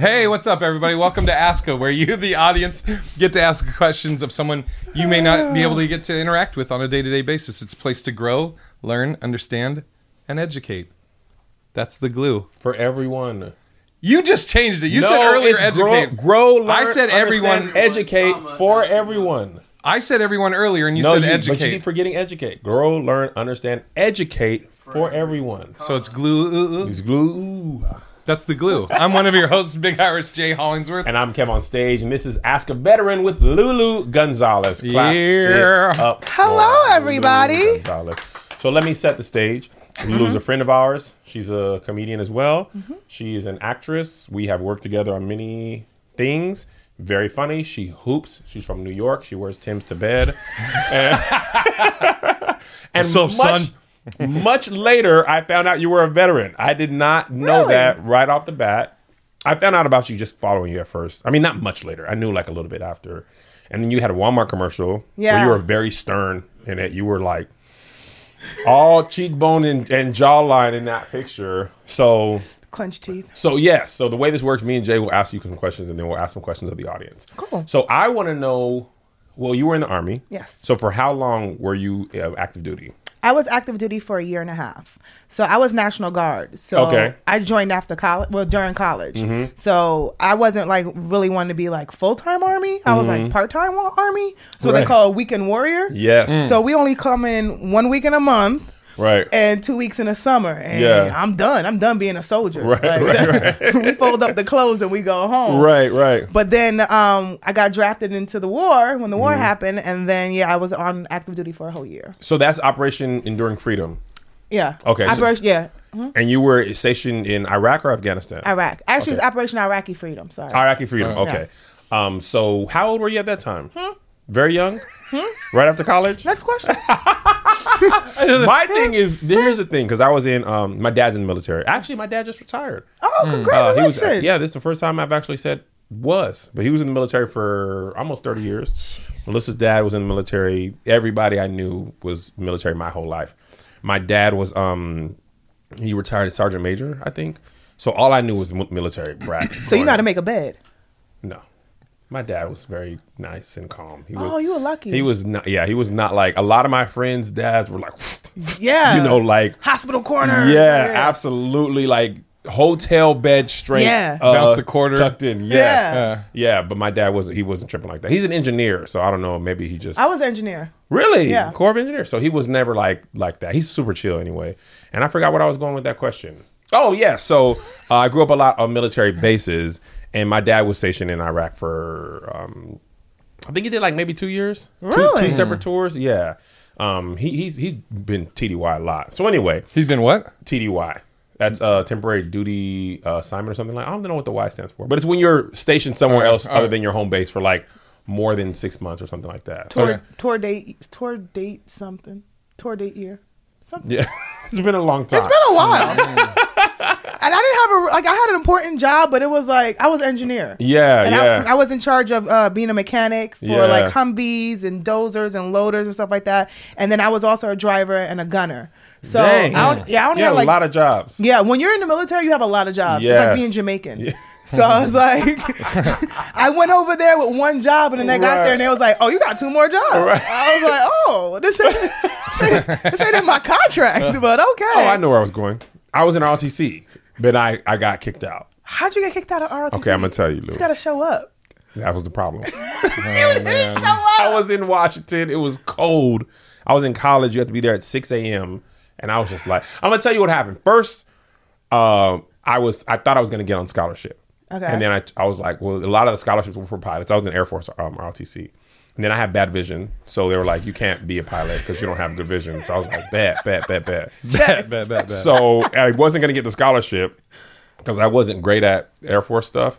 Hey, what's up, everybody? Welcome to Ask a, where you, the audience, get to ask questions of someone you may not be able to get to interact with on a day to day basis. It's a place to grow, learn, understand, and educate. That's the glue. for everyone. You just changed it. You said earlier it's educate. Grow, learn, I said everyone- understand, educate for everyone. I said everyone earlier, and you no, said you, but educate. you keep forgetting educate. Grow, learn, understand, educate for everyone. so it's glue. It's glue. That's the glue. I'm one of your hosts, Big Irish Jay Hollingsworth. And I'm Kev on stage, and this is Ask a Veteran with LouLou Gonzalez. Clap Yeah. up Hello, everybody. Gonzalez. So let me set the stage. LouLou's a friend of ours. She's a comedian as well. She is an actress. We have worked together on many things. Very funny. She hoops. She's from New York. She wears Tim's to bed. and and What's up, much, son? much later, I found out you were a veteran. I did not know Really? that right off the bat. I found out about you just following you at first. I mean, not much later. I knew like a little bit after. And then you had a Walmart commercial where Yeah. you were very stern in it. You were like all cheekbone and, and jawline in that picture. So, Clenched teeth. so yeah. So the way this works, me and Jay will ask you some questions, and then we'll ask some questions of the audience. Cool. So I want to know. Well, you were in the army. Yes. So for how long were you uh, active duty? I was active duty for a year and a half. So I was National Guard. So Okay. I joined after college, well, during college. Mm-hmm. So I wasn't like really wanting to be like full time Army. I was like mm-hmm. part time Army. So Right. they call a weekend warrior. Yes. So we only come in one week in a month. Right. and two weeks in the summer. And Yeah. I'm done. I'm done being a soldier. Right, Like, we fold up the clothes and we go home. right. Right. But then um, I got drafted into the war when the war Mm-hmm. happened, and then yeah, I was on active duty for a whole year. So that's Operation Enduring Freedom, Yeah. Okay, so- Operation, yeah. and you were stationed in Iraq or Afghanistan? Iraq. Actually, it's Operation Iraqi Freedom. Sorry. Iraqi Freedom. Okay. Um. So how old were you at that time? Very young. Right after college. Next question. my thing is here's the thing because I was in um my dad's in the military. Actually, my dad just retired. Oh, Uh, he was yeah. This is the first time I've actually said was, but he was in the military for almost thirty years. Melissa's dad was in the military. Everybody I knew was military my whole life. My dad was um he retired as sergeant major, I think. So all I knew was military brat. so you know how to make a bed. No. My dad was very nice and calm. He was, Oh, you were lucky. He was not. Yeah, he was not like a lot of my friends' dads were like, Yeah. you know, like hospital corner. yeah, absolutely, like hotel bed straight. Yeah. uh, Bounce the quarter. tucked in. Yeah. Yeah. yeah, Yeah. But my dad wasn't. He wasn't tripping like that. He's an engineer, so I don't know. Maybe he just. I was an engineer. really Yeah. Corps of Engineers. So he was never like like that. He's super chill anyway. And I forgot what I was going with that question. Oh yeah, so uh, I grew up a lot on military bases, and my dad was stationed in Iraq for um, I think he did like maybe two years, Two- Really? two, separate tours. Yeah, um, he he's he's been TDY a lot. So anyway, He's been what? TDY. That's uh, temporary duty uh, assignment or something like. I don't know what the Y stands for, but it's when you're stationed somewhere Oh, else oh. other than your home base for like more than six months or something like that. Tour, Okay. tour date, tour date something. Tour date year. Something. Yeah, it's been a long time. It's been a while. and I didn't have a like I had an important job, but it was like I was engineer. Yeah, and yeah. I, I was in charge of uh, being a mechanic for Yeah. like Humvees and dozers and loaders and stuff like that. And then I was also a driver and a gunner. So Dang. I don't, yeah, I only you have had like a lot of jobs. yeah. When you're in the military, you have a lot of jobs. It's like being Jamaican. So I was like, I went over there with one job, and then I got Right. there, and they was like, "Oh, you got two more jobs." Right. I was like, "Oh, this ain't, this ain't, in my contract, but okay." Oh, I know where I was going. I was in ROTC, but I, I got kicked out. How'd you get kicked out of ROTC? Okay, I'm gonna tell you, Lou. You got to show up. That was the problem. You didn't show up. I was in Washington. It was cold. I was in college. You had to be there at 6 a.m. And I was just like, I'm gonna tell you what happened. First, uh, I was I thought I was gonna get on scholarship. Okay. And then I, I was like, well, a lot of the scholarships were for pilots. I was in Air Force um, ROTC. And then I had bad vision, so they were like, "You can't be a pilot because you don't have good vision." So I was like, "Bad, bad, bad, bad." Bad, bad, bad, bad. So I wasn't gonna get the scholarship because I wasn't great at Air Force stuff.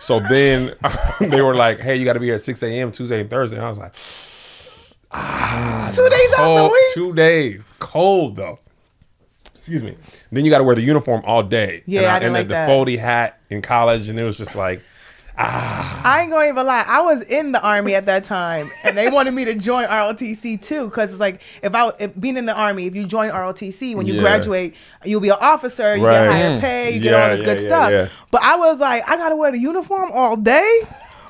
So then they were like, "Hey, you got to be here at 6 a.m. Tuesday and Thursday." And I was like, ah. Two days out the week. two days, cold though." Excuse me. Then you got to wear the uniform all day. Yeah, and I didn't and like the, that. the foldy hat in college, and it was just like, Ah. I ain't gonna even lie. I was in the army at that time, and they wanted me to join ROTC too, because it's like if I if, being in the army, if you join ROTC when you Yeah. graduate, you'll be an officer, you Right. get higher pay, you get all this yeah, good yeah, stuff. yeah. But I was like, I gotta wear the uniform all day.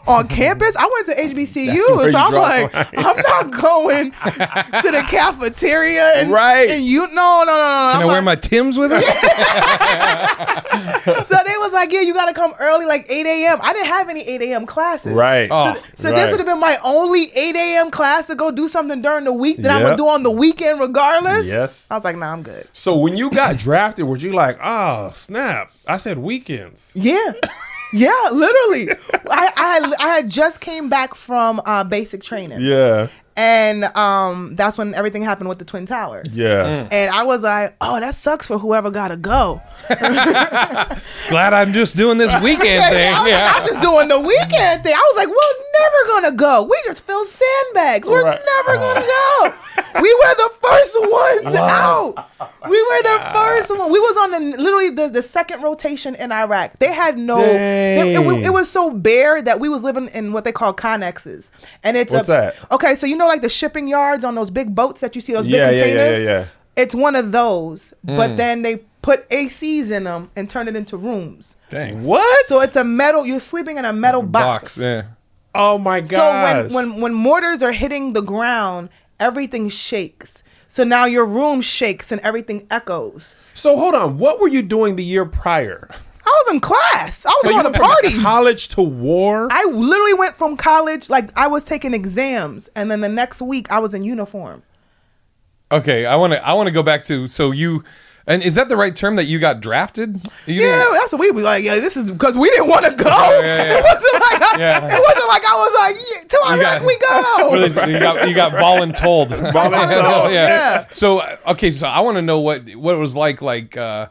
On campus, I went to HBCU, so I'm like, the. I'm not going to the cafeteria and Right. And you, no, no, no, no. Can I'm I wear like- my Tim's with it? so they was like, yeah, you got to come early, like 8 a.m. I didn't have any 8 a.m. classes. Right. Oh. So Right. this would have been my only 8 a.m. class to go do something during the week that I'm gonna do on the weekend regardless. Yes. I was like, nah, I'm good. So when you got drafted, were you like, oh snap? I said weekends. Yeah. Yeah, literally. I, I I had just came back from uh, basic training, Yeah. And um, that's when everything happened with the twin towers. Yeah. And I was like, "Oh, that sucks for whoever got to go." Glad I'm just doing this weekend thing. I was like, Yeah. I'm just doing the weekend thing. I was like, we're never gonna go. We just fill sandbags. We're Right. never gonna go. We were the first ones out. We were the first one. We was on the literally the, the second rotation in Iraq. They had no. It, it, it was so bare that we was living in what they call connexes, and it's What's a, that? Okay, so you know like the shipping yards on those big boats that you see those Yeah, big yeah, yeah, containers. yeah, yeah. It's one of those, but mm. then they put ACs in them and turn it into rooms. Dang. What? So it's a metal. You're sleeping in a metal box. Box. Yeah. oh my god. So god. when when when mortars are hitting the ground, everything shakes. So now your room shakes and everything echoes. so hold on, what were you doing the year prior? I was in class. I was So going to parties. college to war. I literally went from college, like I was taking exams, and then the next week I was in uniform. Okay, I want to. I want to go back to. So you, and is that the right term that you got drafted? You Yeah, didn't- that's what we was like. Yeah, this is because we didn't want to go. yeah, yeah. It wasn't like I, Yeah. it wasn't like I was like yeah, to Iraq got- we go. What is it? You got you got voluntold. Voluntold, yeah. So okay, so I want to know what what it was like. Like, uh,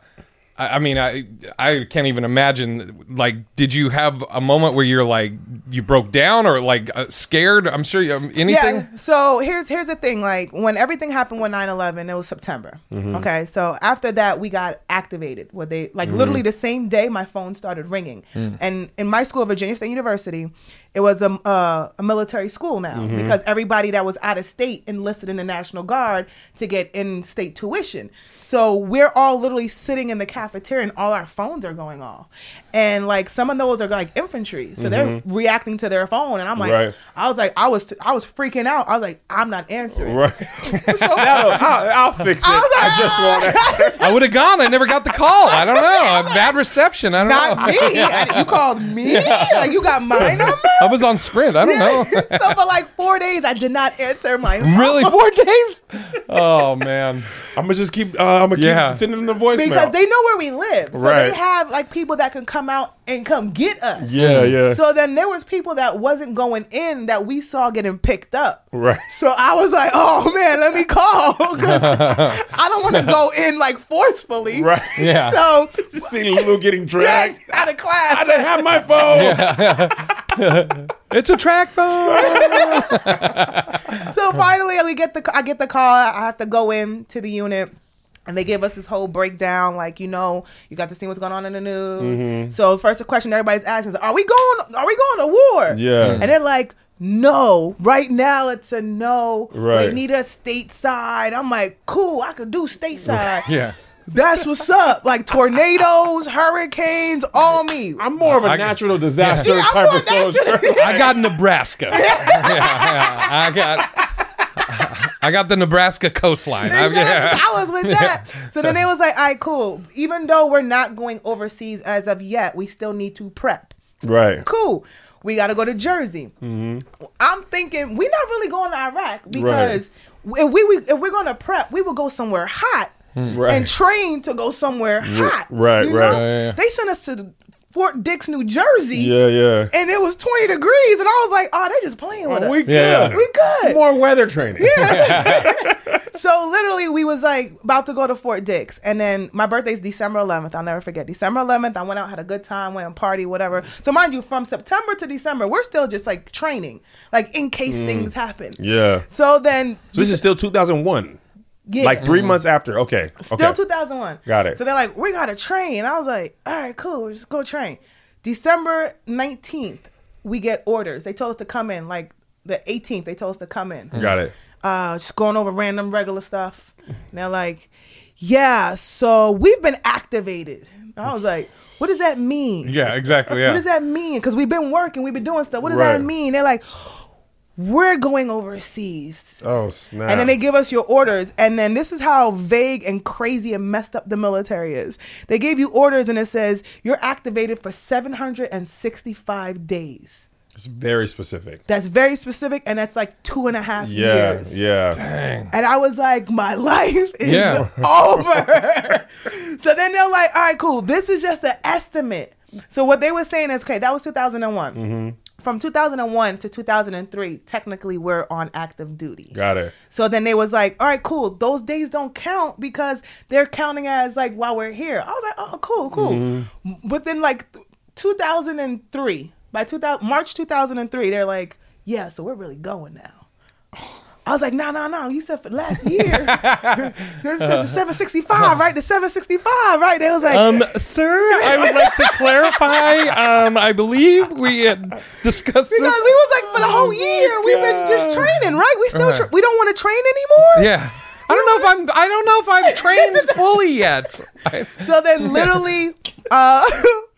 I, mean, I I can't even imagine. Like, did you have a moment where you're like you broke down or like uh, scared? I'm sure you, um, anything. Yeah. So here's here's the thing. Like when everything happened with 9-11, it was September. Mm-hmm. Okay. So after that, we got activated. Where they like Mm-hmm. literally the same day, my phone started ringing. Mm. And in my school, Virginia State University, it was a uh, a military school now Mm-hmm. because everybody that was out of state enlisted in the National Guard to get in state tuition. So we're all literally sitting in the cafeteria and all our phones are going off. And like some of those are like infantry. So they're reacting to their phone. And I'm like, Mm-hmm. Right. I was like, I was I was freaking out. I was like, I'm not answering. right. So I'll, I'll, I'll fix it. I was I, like, just want to. I would have gone. I never got the call. I don't know. Bad reception. I don't not know. me. I- You called me? Like you got my number? I was on Sprint. I don't know. so for like four days, I did not answer my phone. really, four days? Oh man. I'm gonna just keep. Uh, I'm gonna keep Yeah. sending them the voicemail. Because they know where we live. So Right. they have like people that can come out and come get us. yeah, mm. yeah. So then there was people that wasn't going in that we saw getting picked up. right. So I was like, oh man, let me call. 'Cause I don't want to go in like forcefully. Right. Yeah. So Just seeing LouLou getting dragged. out of class. I didn't have my phone. It's a TracFone. So finally, we get the I get the call. I have to go in to the unit. And they give us this whole breakdown, like you know, you got to see what's going on in the news. Mm-hmm. So first question everybody's asking is, "Are we going? Are we going to war?" Yeah. and they're like, "No, right now it's a no. Right. They need us stateside." I'm like, "Cool, I could do stateside." Yeah. That's what's up. Like tornadoes, hurricanes, all me. I'm more of a I- natural disaster Yeah, type more of soldier. I got Nebraska. yeah, yeah. I got. I got the Nebraska coastline. I, Exactly. yeah. I was with that. So then they was like, all right, cool. Even though we're not going overseas as of yet, we still need to prep. right. Cool. We got to go to Jersey. Mm-hmm. I'm thinking we're not really going to Iraq because if we, we if we're going to prep, we will go somewhere hot Right. and train to go somewhere hot. right, you right. know? Yeah, yeah, yeah. They sent us to Fort Dix, New Jersey, Yeah, yeah. and it was 20 degrees, and I was like, oh, they're just playing with Oh, us. we good. Yeah. We good. More weather training. Yeah. So literally, we was like about to go to Fort Dix, and then my birthday's December 11th. I'll never forget. December 11th, I went out, had a good time, went and party, whatever. So mind you, from September to December, we're still just like training, like in case things happen. Mm. Yeah. So then, So this is still 2001. Yeah, Like 3 months after. Okay. still okay. 2001. Got it. So they're like, we got to train. I was like, all right, cool, just go train. December 19th, we get orders. They told us to come in. Like the 18th, they told us to come in. Got it. Uh, just going over random regular stuff. And they're like, yeah, so we've been activated. I was like, what does that mean? Yeah, exactly. Yeah. What does that mean? Because we've been working, we've been doing stuff. What does Right. that mean? They're like, we're going overseas. Oh snap! And then they give us your orders. And then this is how vague and crazy and messed up the military is. They gave you orders and it says you're activated for 765 days. it's very specific. That's very specific and that's like two and a half Yeah, years. yeah. Dang. And I was like, my life is Yeah. over. so then they're like, all right, cool. This is just an estimate. So what they were saying is, okay, that was 2001. Mm-hmm. From 2001 to 2003, technically we're on active duty. Got it. So then they was like, all right, cool. Those days don't count because they're counting as like while we're here. I was like, oh, cool, cool. Mm-hmm. But then like 2003, by 2000, March 2003, they're like, yeah, so we're really going now. I was like, no, no, no. You said for last year. this is the 765, right? The 765, right? They was like, Um, sir, I would like to clarify. Um, I believe we had discussed because we was like for the whole year we've been just training, right? We still tra- we don't want to train anymore. Yeah. I don't know if I'm. I don't know if I've trained fully yet. I, So then, literally, uh,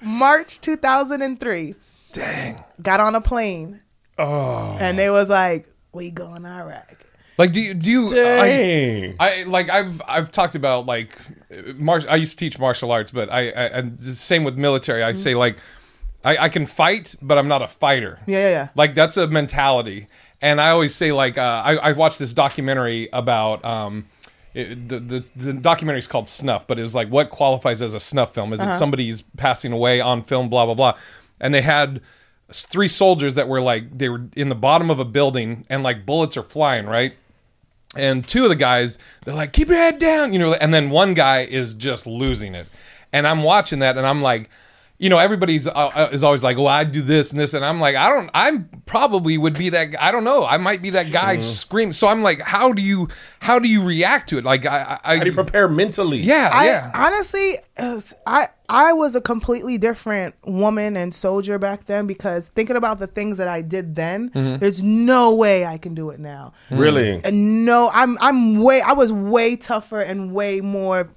March 2003, dang. got on a plane, Oh, and they was like, "We going Iraq." Like, do you do you? I, dang. I like I've I've talked about like martial. I used to teach martial arts, but I, I and the same with military. I say like I, I can fight, but I'm not a fighter. Yeah, yeah, yeah. Like that's a mentality. And I always say like uh, I I watched this documentary about um. It, the, the the documentary is called Snuff, but it's like what qualifies as a snuff film? Is it somebody's passing away on film? Blah blah blah. And they had s- three soldiers that were like they were in the bottom of a building and like bullets are flying right? And two of the guys they're like keep your head down you know and then one guy is just losing it. And i'm watching that and i'm like you know everybody's uh, uh, is always like well i do this and this and i'm like i don't i'm probably would be that i don't know i might be that guy screaming so i'm like how do you how do you react to it like i i, How do you prepare mentally? yeah I yeah honestly, uh, I I was a completely different woman and soldier back then because thinking about the things that I did then, Mm-hmm. there's no way I can do it now. Really? And no, I'm I'm way I was way tougher and way more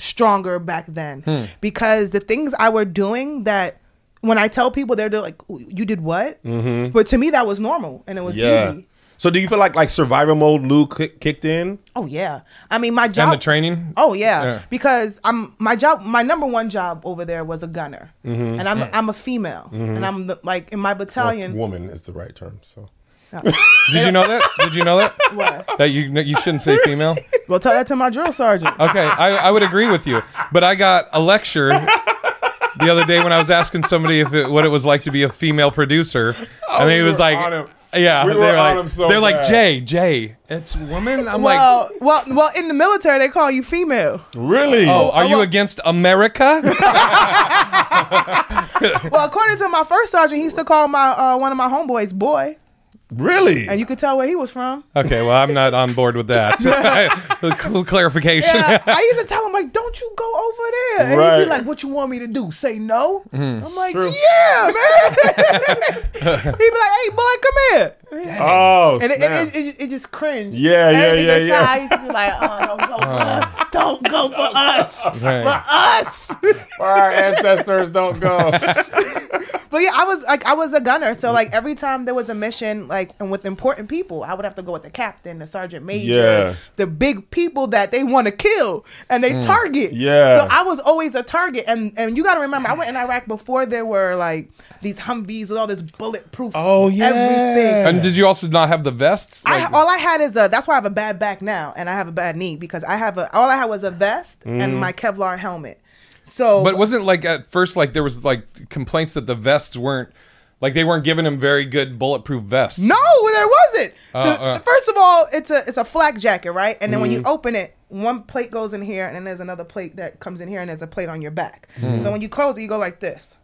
stronger back then Hmm. because the things I were doing that when I tell people they're, they're like you did what, but to me that was normal and it was Mm-hmm. Yeah. easy. So do you feel like like survival mode Luke kicked in? Oh yeah, I mean my job. and the training Oh yeah. Yeah. because I'm my job. My number one job over there was a gunner, Mm-hmm. and I'm I'm a female, and I'm the, like in my battalion. Woman is the right term. So did you know that did you know that What? that you you shouldn't say female Well, tell that to my drill sergeant. Okay, I, I would agree with you, but I got a lecture the other day when I was asking somebody if it, what it was like to be a female producer, and he we was like, "Yeah," We they were were on like, him so "They're like. Jay, Jay, it's woman." I'm like, Well, well, well, in the military they call you female. really? "Oh, are you well- against America?" Well, according to my first sergeant, he used to call my uh, one of my homeboys boy, really? and you could tell where he was from. okay, well, I'm not on board with that. A cool clarification. Yeah, I used to tell him like, "Don't you go over there?" And he'd be like, "What you want me to do? Say no?" Mm-hmm. I'm like, True. "Yeah, man." he'd be like, "Hey, boy, come here." Oh, And it, snap. it, it, it, it just cringe. Yeah, yeah, Everything yeah, inside, yeah. I used to be like, oh, don't go, for us. don't go for us, Right. for us. Where our ancestors don't go. but yeah, I was like, I was a gunner, so like every time there was a mission, like, and with important people, I would have to go with the captain, the sergeant major, Yeah. the big people that they want to kill and they target. Mm. Yeah. So I was always a target, and and you got to remember, I went in Iraq before there were like these Humvees with all this bulletproof. Oh, yeah. everything. And did you also not have the vests? I Like- all I had is a. That's why I have a bad back now, and I have a bad knee because I have a. All I had was a vest and my Kevlar helmet. So, but wasn't like at first like there was like complaints that the vests weren't like they weren't giving him very good bulletproof vests. no, there wasn't. Uh, The- uh. first of all, it's a it's a flak jacket, right? And then when you open it, one plate goes in here, and then there's another plate that comes in here, and there's a plate on your back. So when you close it, you go like this.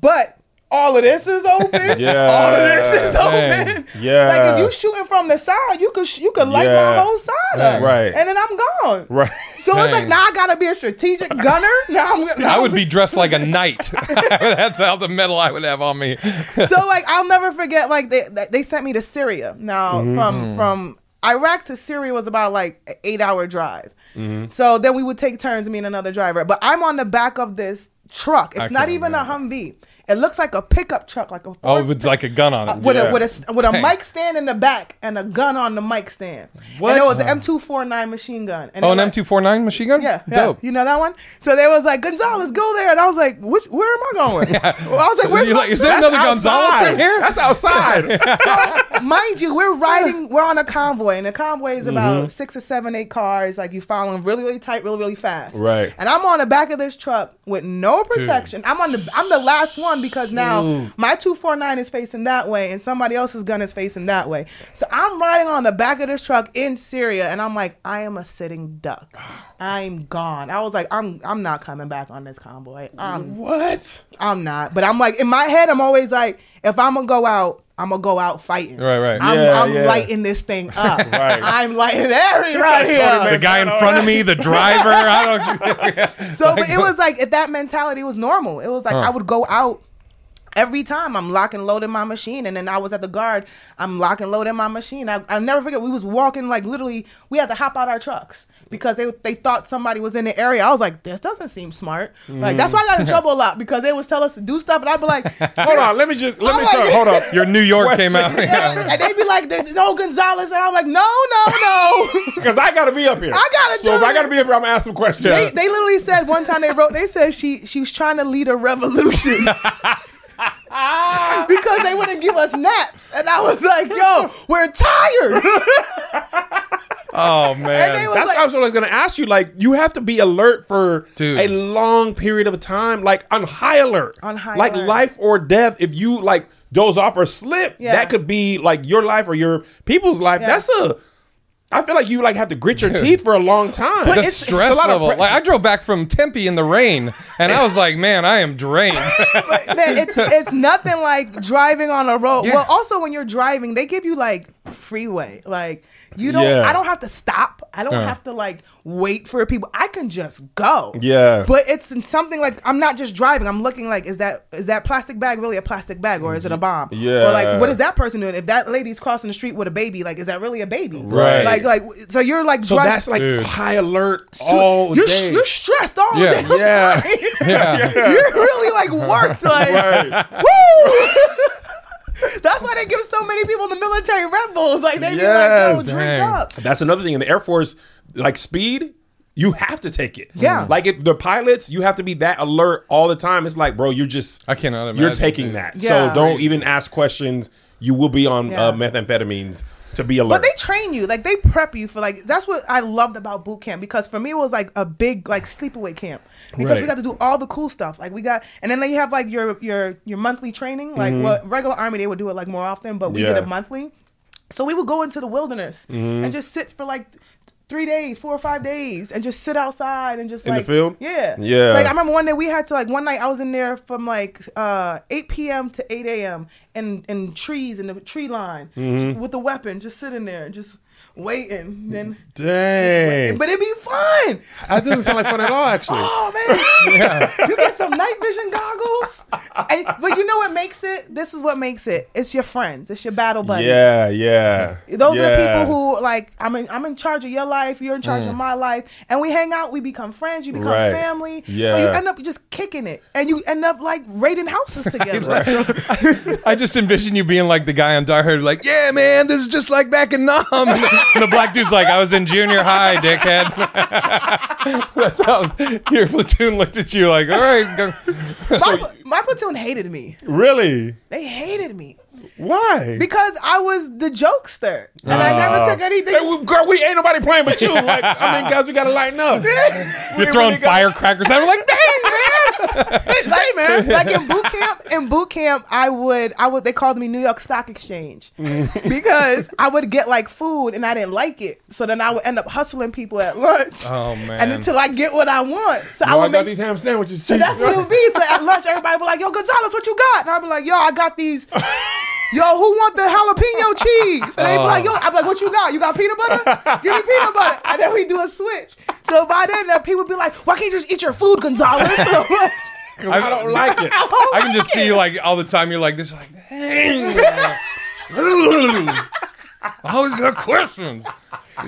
But all of this is open. Yeah. all of this is Dang. open. Yeah. like if you shooting from the side, you could you could light my whole side up, Right. And then I'm gone. Right. So it's like now I gotta be a strategic gunner. Now I'm. Now I would be dressed like a knight. That's how the metal I would have on me. so like I'll never forget like they they sent me to Syria. Now Mm-hmm. from from Iraq to Syria was about like an eight hour drive. Mm-hmm. So then we would take turns, me and another driver. But I'm on the back of this truck. It's I not even a Humvee. It looks like a pickup truck, like a Oh, Ford with like a gun on uh, it. with Yeah. a with a with a Dang. mic stand in the back and a gun on the mic stand. What? And it was an M249 machine gun. And Oh, an M249 machine gun? yeah, yeah. Dope. You know that one? So they was like, Gonzalez, go there. And I was like, Which where am I going? Well, I was like, Where's You my like- is there truck? another Gonzalez in here? That's outside. so mind you, we're riding, we're on a convoy, and the convoy is about Mm-hmm. six or seven, eight cars. Like you following really, really tight, really, really fast. Right. And I'm on the back of this truck with no protection. I'm on the, I'm the last one because now mm. my two four nine is facing that way, and somebody else's gun is facing that way. So I'm riding on the back of this truck in Syria, and I'm like, I am a sitting duck. I'm gone. I was like, I'm, I'm not coming back on this convoy. I'm what? I'm not. But I'm like in my head, I'm always like, if I'm gonna go out, I'm gonna go out fighting. Right, right. I'm, Yeah, I'm yeah. lighting this thing up. Right. I'm lighting everybody Tony up. The guy in front of me, the driver. I don't. So but it was like that mentality, was normal. It was like Huh. I would go out. Every time I'm locking loading my machine, and then I was at the guard. I'm locking loading my machine. I I never forget. We was walking like literally. We had to hop out our trucks because they they thought somebody was in the area. I was like, this doesn't seem smart. Like that's why I got in mm. trouble a lot because they would tell us to do stuff, and I'd be like, Hold on. Let me just let I'm me like- talk. Hold up. Your New York came out. Yeah, and they'd be like, "There's no Gonzalez," and I'm like, "No, no, no." Because I gotta be up here. I gotta So do if I gotta be up here, I'm gonna ask some questions. they, they literally said one time they wrote, they said she she was trying to lead a revolution. Ah. because they wouldn't give us naps, and I was like, "Yo, we're tired." Oh man. That's like, what I was gonna ask you. Like, you have to be alert for Dude. a long period of time, like on high alert, On high like alert. life or death. If you like doze off or slip, Yeah. that could be like your life or your people's life. Yeah. That's a. I feel like you like have to grit your teeth for a long time. But the it's- stress it's a lot of level. pre- like I drove back from Tempe in the rain, and I was like, "Man, I am drained." man, it's it's nothing like driving on a road. Yeah. Well, also when you're driving, they give you like freeway. Like you don't. Yeah. I don't have to stop. I don't Uh. have to like wait for people. I can just go. Yeah. But it's something like I'm not just driving. I'm looking like is that is that plastic bag really a plastic bag or is it a bomb? Yeah. Or like what is that person doing? If that lady's crossing the street with a baby, like is that really a baby? Right. Like like so you're like so driving. that's like Dude. high alert so all you're, day. you're stressed all Yeah. day. Yeah. Yeah. You're really like worked. Like Right. woo. That's why they give so many people in the military Red Bulls. Like they be like, yo, drink Dang. up. That's another thing in the Air Force, like speed. You have to take it. Yeah. Like if the pilots, you have to be that alert all the time. It's like, bro, you're just I cannot imagine. you're taking dude. that. Yeah. So don't even ask questions. You will be on Yeah. uh, methamphetamines to be alert. But they train you, like they prep you for like that's what I loved about boot camp because for me it was like a big like sleepaway camp because Right. we got to do all the cool stuff like we got and then you have like your your your monthly training like what regular army they would do it like more often but we did Mm-hmm. Yeah. Mm-hmm. it monthly so we would go into the wilderness and just sit for like three days four or five days and just sit outside and just In the field? yeah Yeah. It's like I remember one day we had to like one night I was in there from like uh 8 p.m. to 8 a.m. in in trees in the tree line Mm-hmm. just with a weapon just sitting there just waiting then Dang. but it'd be fun that doesn't sound like fun at all, actually. oh man yeah. you get some night vision goggles and, but you know what makes it this is what makes it it's your friends it's your battle buddies Yeah, yeah. those are the people who like I'm in I'm in charge of your life, you're in charge of my life, and we hang out, we become friends, you become Mm. Right. family. So you end up just kicking it. And you end up like raiding houses together. I just envision you being like the guy on Die Hard, like, "Yeah, man, this is just like back in Nam." And the, black dude's like, "I was in junior high, dickhead." That's how your platoon looked at you, like, "All right." Go. my, my platoon hated me. Really? They hated me. Why? Because I was the jokester. And I never ah. took anything. Hey, we, girl, we ain't nobody playing but you. Like, I mean, guys, we gotta lighten up. You're throwing firecrackers. I was like, "Dang, man!" like, man. like in boot camp, in boot camp, I would, I would, they called me New York Stock Exchange because I would get like food and I didn't like it. So then I would end up hustling people at lunch. Oh, man. And until I get what I want. So I Oh, would I got make, these ham sandwiches. so that's what it would be. So at lunch, everybody would be like, yo, Gonzalez, what you got? And I'd be like, yo, I got these. Yo, who want the jalapeno cheese? And they'd be like, yo, I'm like, what you got? You got peanut butter? Give me peanut butter. And then we do a switch. So by then, people be like, why can't you just eat your food, Gonzalez? I'm I don't like it. I, don't oh, I can just like see you like all the time. You're like this, like. I always got questions.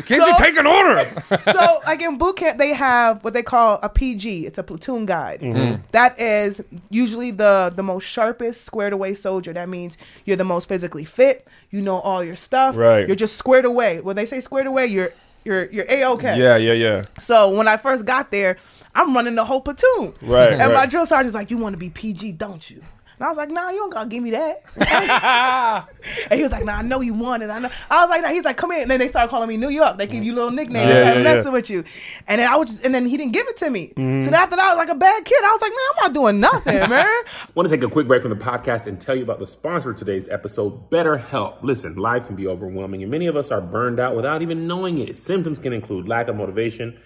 Can't you So- take an order? so like in boot camp they have what they call a pg it's a platoon guide Mm-hmm. That is usually the the most sharpest squared away soldier that means you're the most physically fit you know all your stuff Right. you're just squared away when they say squared away you're you're you're a-okay Yeah, yeah, yeah. so when i first got there i'm running the whole platoon Right, and right. my drill sergeant's like you want to be pg don't you and I was like, nah, you don't gotta give me that. and he was like, nah, I know you want it. I know. I was like, nah. He's like, come in. And then they started calling me New York. They give you little nicknames. Yeah, Yeah, started yeah, yeah. messing with you. And then I was just, and then he didn't give it to me. Mm-hmm. So then after that, I was like a bad kid. I was like, man, I'm not doing nothing, man. want to take a quick break from the podcast and tell you about the sponsor of today's episode, BetterHelp. Listen, life can be overwhelming, and many of us are burned out without even knowing it. Symptoms can include lack of motivation,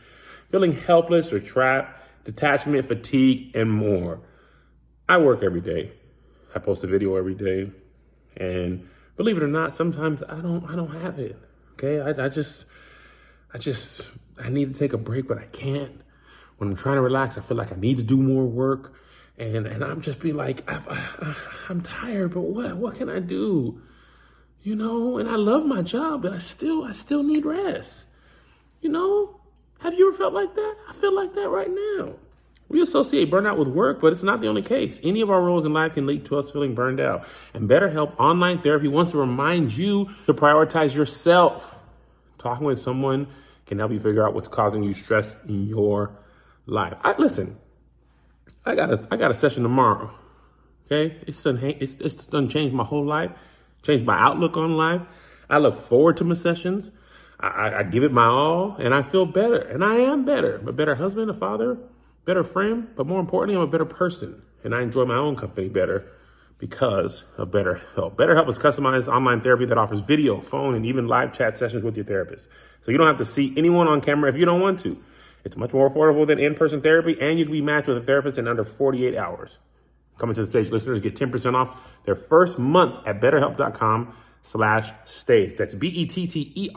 feeling helpless or trapped, detachment, fatigue, and more. I work every day. I post a video every day, and believe it or not, sometimes I don't. I don't have it. Okay, I, I just, I just, I need to take a break, but I can't when I'm trying to relax, I feel like I need to do more work, and and I'm just be like, I've, I, I'm tired, but what what can I do? You know, and I love my job, but I still I still need rest. You know, have you ever felt like that? I feel like that right now. We associate burnout with work, but it's not the only case. Any of our roles in life can lead to us feeling burned out. And BetterHelp Online Therapy wants to remind you to prioritize yourself. Talking with someone can help you figure out what's causing you stress in your life. I listen. I got a I got a session tomorrow. Okay, it's done. It's it's done changed my whole life, changed my outlook on life. I look forward to my sessions. I, I, I give it my all, and I feel better, and I am better. I'm a better husband, a father, better friend, but more importantly, I'm a better person, and I enjoy my own company better because of BetterHelp. BetterHelp is customized online therapy that offers video, phone, and even live chat sessions with your therapist. So you don't have to see anyone on camera if you don't want to. It's much more affordable than in-person therapy, and you can be matched with a therapist in under 48 hours. Coming to the stage listeners get 10% off their first month at betterhelp.com slash stage. That's E B-E-T-T-E-R-H-E-L-P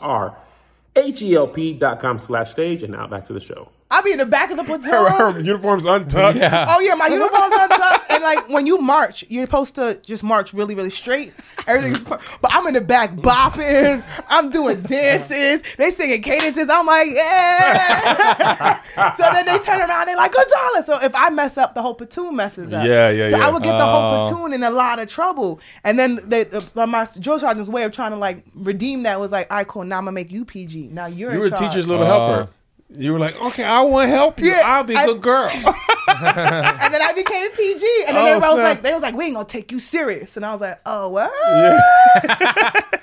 dot com slash stage. And now back to the show. I'll be in the back of the platoon. Her, her uniform's untucked. Yeah. Oh yeah, my uniform's untucked, and like when you march, you're supposed to just march really, really straight. Everything's, per- but I'm in the back bopping. I'm doing dances. They singing cadences. I'm like, yeah. so then they turn around. They're like Gonzalez. So if I mess up, the whole platoon messes up. Yeah, yeah, So yeah. I would get the whole Oh. platoon in a lot of trouble. And then they, uh, my drill sergeant's way of trying to like redeem that was like, all right, cool. Now I'm gonna make you PG. Now you're You in were a teacher's little Uh. helper. You were like, okay, I want to help you. Yeah, I'll be a good girl. and then I became PG. And then Oh, everybody was like, they was like, we ain't gonna take you serious. And I was like, oh, what? Y'all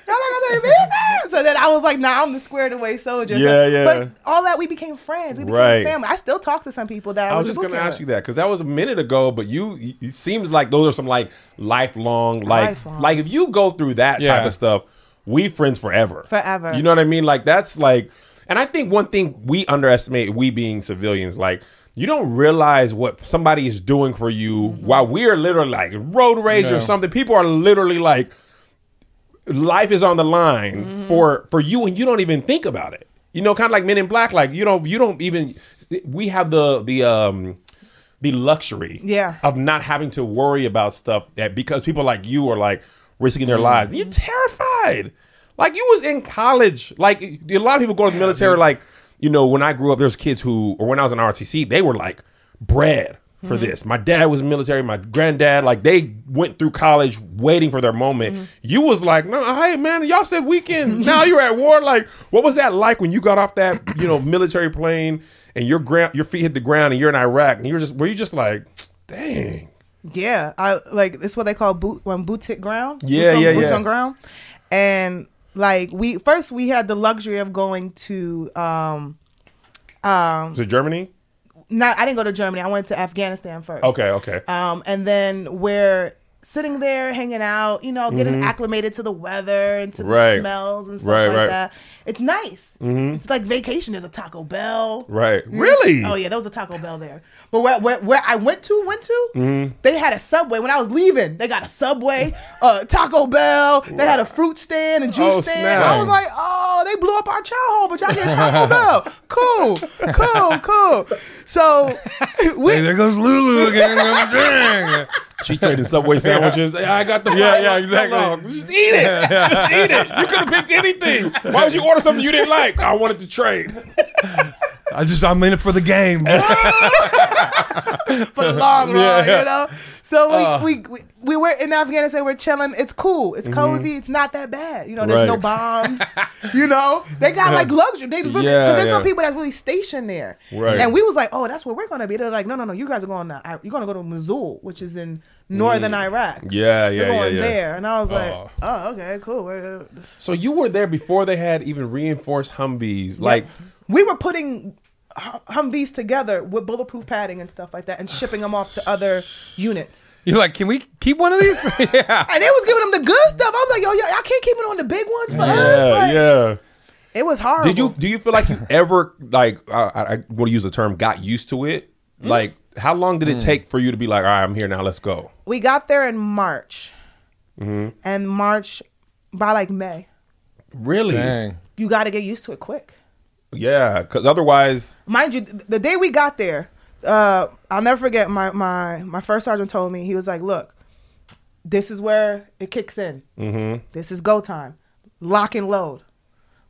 not gonna take? So then I was like, nah, I'm the squared away soldier. Yeah, So- yeah. But all that, we became friends. We became Right. family. I still talk to some people that I, I was went just going to boot ask camp you that because that was a minute ago, but you, you- it seems like those are some like lifelong, like, Lifelong. like if you go through that Yeah. type of stuff, we friends forever. Forever. You know what I mean? Like that's like, and I think one thing we underestimate, we being civilians, like you don't realize what somebody is doing for you while we are literally like road rage Yeah. or something. People are literally like, life is on the line Mm-hmm. for for you and you don't even think about it you know kind of like men in black like you don't you don't even we have the the um the luxury Yeah. of not having to worry about stuff that because people like you are like risking Mm-hmm. their lives you're terrified like you was in college like a lot of people go to the military like you know when i grew up there's kids who or when i was in rtc they were like bred for Mm-hmm. this my dad was military my granddad like they went through college waiting for their moment Mm-hmm. you was like no hey man y'all said weekends now you're at war like what was that like when you got off that you know military plane and your ground your feet hit the ground and you're in iraq and you're just were you just like dang Yeah, I like it's what they call boot when boots hit ground. Yeah, boots on, yeah, boots yeah. on ground. And like we first we had the luxury of going to um was it germany not I didn't go to Germany. I went to Afghanistan first. Okay, okay. Um, and then we're sitting there hanging out, you know, getting acclimated to the weather and to the Mm-hmm. Right. smells and stuff Right, like right. that. It's nice. It's like vacation. There's a Taco Bell. right. Really? Oh yeah, there was a Taco Bell there. But where where, where I went to went to, Mm-hmm. they had a Subway. When I was leaving, they got a Subway, uh, Taco Bell. They had a fruit stand and juice Oh, stand. snap. I was like, oh, they blew up our chow hall, but y'all get Taco Bell. Cool, cool, cool. So we Hey, there goes LouLou again. She trading Subway sandwiches. Hey, I got the Yeah, yeah, exactly. How long? Just eat it. Just eat it. You could have picked anything. Why would you order something you didn't like? I wanted to trade. I just I'm in it for the game. for the long run, you know. So we, Uh. we, we we were in Afghanistan. We're chilling. It's cool. It's cozy. It's not that bad. You know, there's no Mm-hmm. Bombs. you know, they got like luxury. They really because Yeah, there's some people that's really stationed there. Right. And we was like, oh, that's where we're gonna be. They're like, no, no, no. You guys are going to you're gonna go to Mosul, which is in northern Iraq. Mm. Yeah, We're yeah, yeah, going yeah. there. And I was like, Oh. oh, okay, cool. So you were there before they had even reinforced Humvees. Like, we were putting Hum- Humvees together with bulletproof padding and stuff like that, and shipping them off to other units. You're like, can we keep one of these? yeah. And they was giving them the good stuff. I was like, yo, yo, I can't keep it on the big ones for us. yeah, Like, yeah. It was hard. Did you do you feel like you ever like uh, I, I want to use the term got used to it? Hmm? Like, how long did it take for you to be like, all right, I'm here now, let's go? We got there in March, Mm-hmm. and March by like May, Really? Dang. you got to get used to it quick. Yeah, because otherwise, Mind you, the day we got there, uh, I'll never forget. My my my first sergeant told me he was like, "Look, this is where it kicks in. Mm-hmm. This is go time. Lock and load.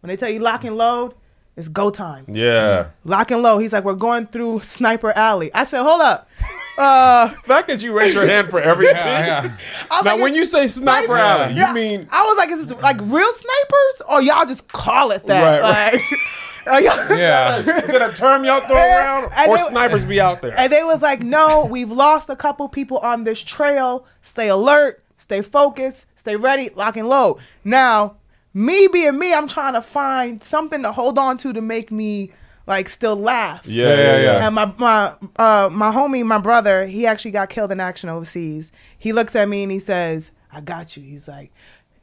When they tell you lock and load, it's go time. yeah. Lock and load. He's like, we're going through Sniper Alley. I said, hold up. Uh, The fact that you raise your hand for everything. Yeah, yeah. Now, like, when you say sniper Sniper- alley, you mean I was like, is this like real snipers or y'all just call it that? Right, like, are y'all- Yeah. is it a term y'all throw Yeah. around, And or they- snipers be out there? And they was like, no, we've lost a couple people on this trail. Stay alert, stay focused, stay ready, lock and load. Now, me being me, I'm trying to find something to hold on to to make me like still laugh. yeah, yeah, yeah. And my my uh my homie, my brother, he actually got killed in action overseas. He looks at me and he says, "I got you." He's like,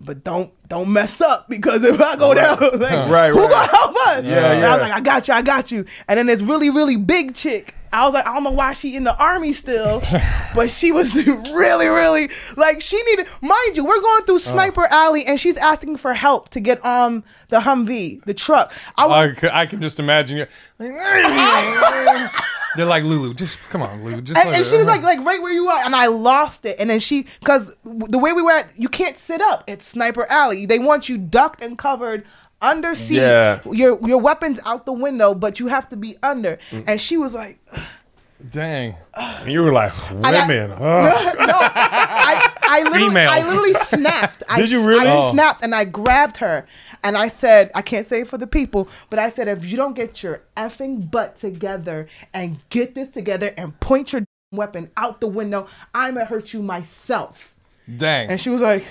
"But don't don't mess up because if I go down, like, Right, who right. gonna help us?" Yeah, And yeah. I was like, "I got you, I got you." And then this really really big chick. I was like, I don't know why she in the army still, but she was really, really like she needed. Mind you, we're going through oh. Sniper Alley, and she's asking for help to get on the Humvee, the truck. I, was- I, c- I can just imagine you. Like, They're like LouLou, just come on, LouLou. Just and, and she was like, like right where you are, and I lost it. And then she, because the way we were at, you can't sit up. It's Sniper Alley. They want you ducked and covered under seat. Yeah. Your your weapons out the window, but you have to be under. Mm. And she was like, dang. And you were like, I- women. ugh. no, I, I literally, I literally snapped. I, Did you really? I Oh. snapped and I grabbed her and I said, I can't say it for the people, but I said, if you don't get your effing butt together and get this together and point your weapon out the window, I'm gonna hurt you myself. Dang. And she was like,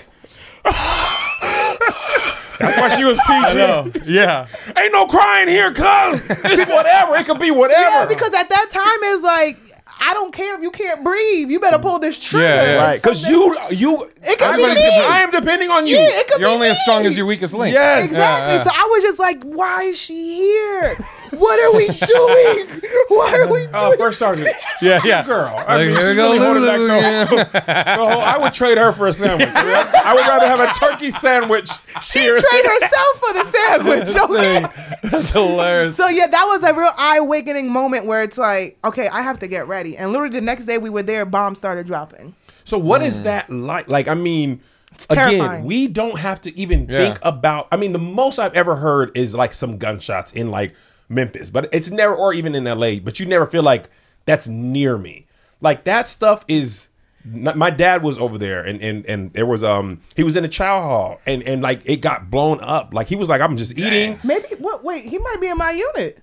That's why she was PG. no. Yeah. Ain't no crying here, cuz. It's whatever. It could be whatever. yeah, because at that time it's like, I don't care if you can't breathe. You better pull this trigger. Yeah, yeah. right, because you, you, It could I'm be me. I am depending on you. Yeah, it could You're be only as strong as your weakest link. Yes. Exactly. Yeah, yeah. So I was just like, why is she here? What are we doing? What are we oh, doing? Oh, first sergeant. Yeah, yeah. Girl. I Like, mean, here we go, really LouLou back the- again. the whole- I would trade her for a sandwich. I would rather have a turkey sandwich. she here. trade herself for the sandwich. Okay. That's hilarious. So yeah, that was a real eye awakening moment where it's like, okay, I have to get ready. And literally the next day we were there, bombs started dropping. So what is mm. that like? Like, I mean, terrifying. again, we don't have to even Yeah. think about. I mean, the most I've ever heard is like some gunshots in like Memphis, but it's never, or even in LA. But you never feel like that's near me. Like that stuff is. n- My dad was over there, and and and there was um he was in a chow hall, and and like it got blown up. Like he was like, I'm just eating. Maybe what? Wait, he might be in my unit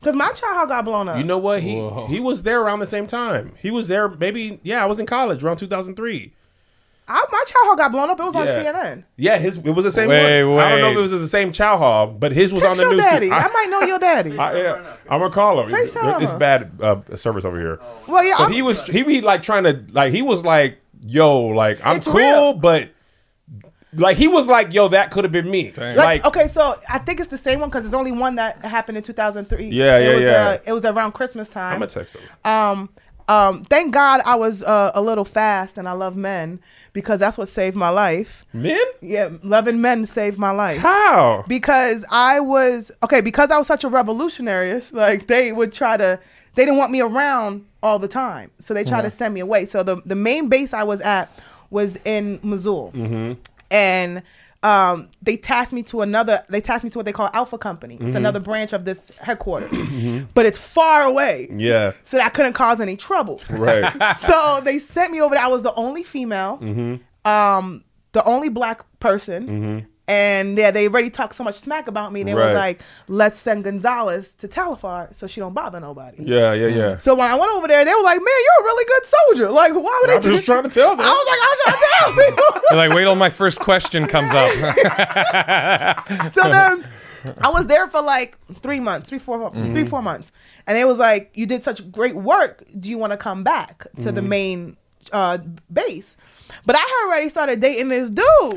because my child hall got blown up. You know what? He Whoa. he was there around the same time. He was there maybe yeah, I was in college around 2003. I, my child hall got blown up. It was on Yeah. CNN. Yeah, his it was the same Wait, one. I don't know if wait. it was the same Chow Hall, but his was on Text the your news. daddy. too. I, might know your daddy. I, yeah, I'm gonna call him. FaceTime It's him. bad uh, service over here. well, yeah, But I'm- he was he be like trying to like he was like yo like I'm It's cool, real. but like he was like yo that could have been me. Dang. Like, Like, okay, so I think it's the same one because there's only one that happened in 2003. Yeah, it yeah, was, yeah. Uh, it was around Christmas time. I'm gonna text him. um, um, thank God I was uh, a little fast and I love men because that's what saved my life. Men? Yeah, loving men saved my life. How? Because I was okay because I was such a revolutionary. Like they would try to, they didn't want me around all the time, so they tried to mm-hmm. send me away. So the the main base I was at was in Mosul, mm-hmm. and um, they tasked me to another. They tasked me to what they call Alpha Company. It's another branch of this headquarters, but it's far away. Yeah. So that I couldn't cause any trouble. Right. so they sent me over there. I was the only female, um, the only black person. And yeah, they already talked so much smack about me. They Right. was like, "Let's send Gonzalez to Tal Afar so she don't bother nobody." yeah, yeah, yeah. So when I went over there, they were like, "Man, you're a really good soldier." Like, why would they? I'm they? just trying to tell them. I was like, I was trying to tell people. You're like, wait till my first question comes up. so then I was there for like three months, three, four, three, four months, and they was like, "You did such great work. Do you want to come back to the main uh, base?" But I had already started dating this dude.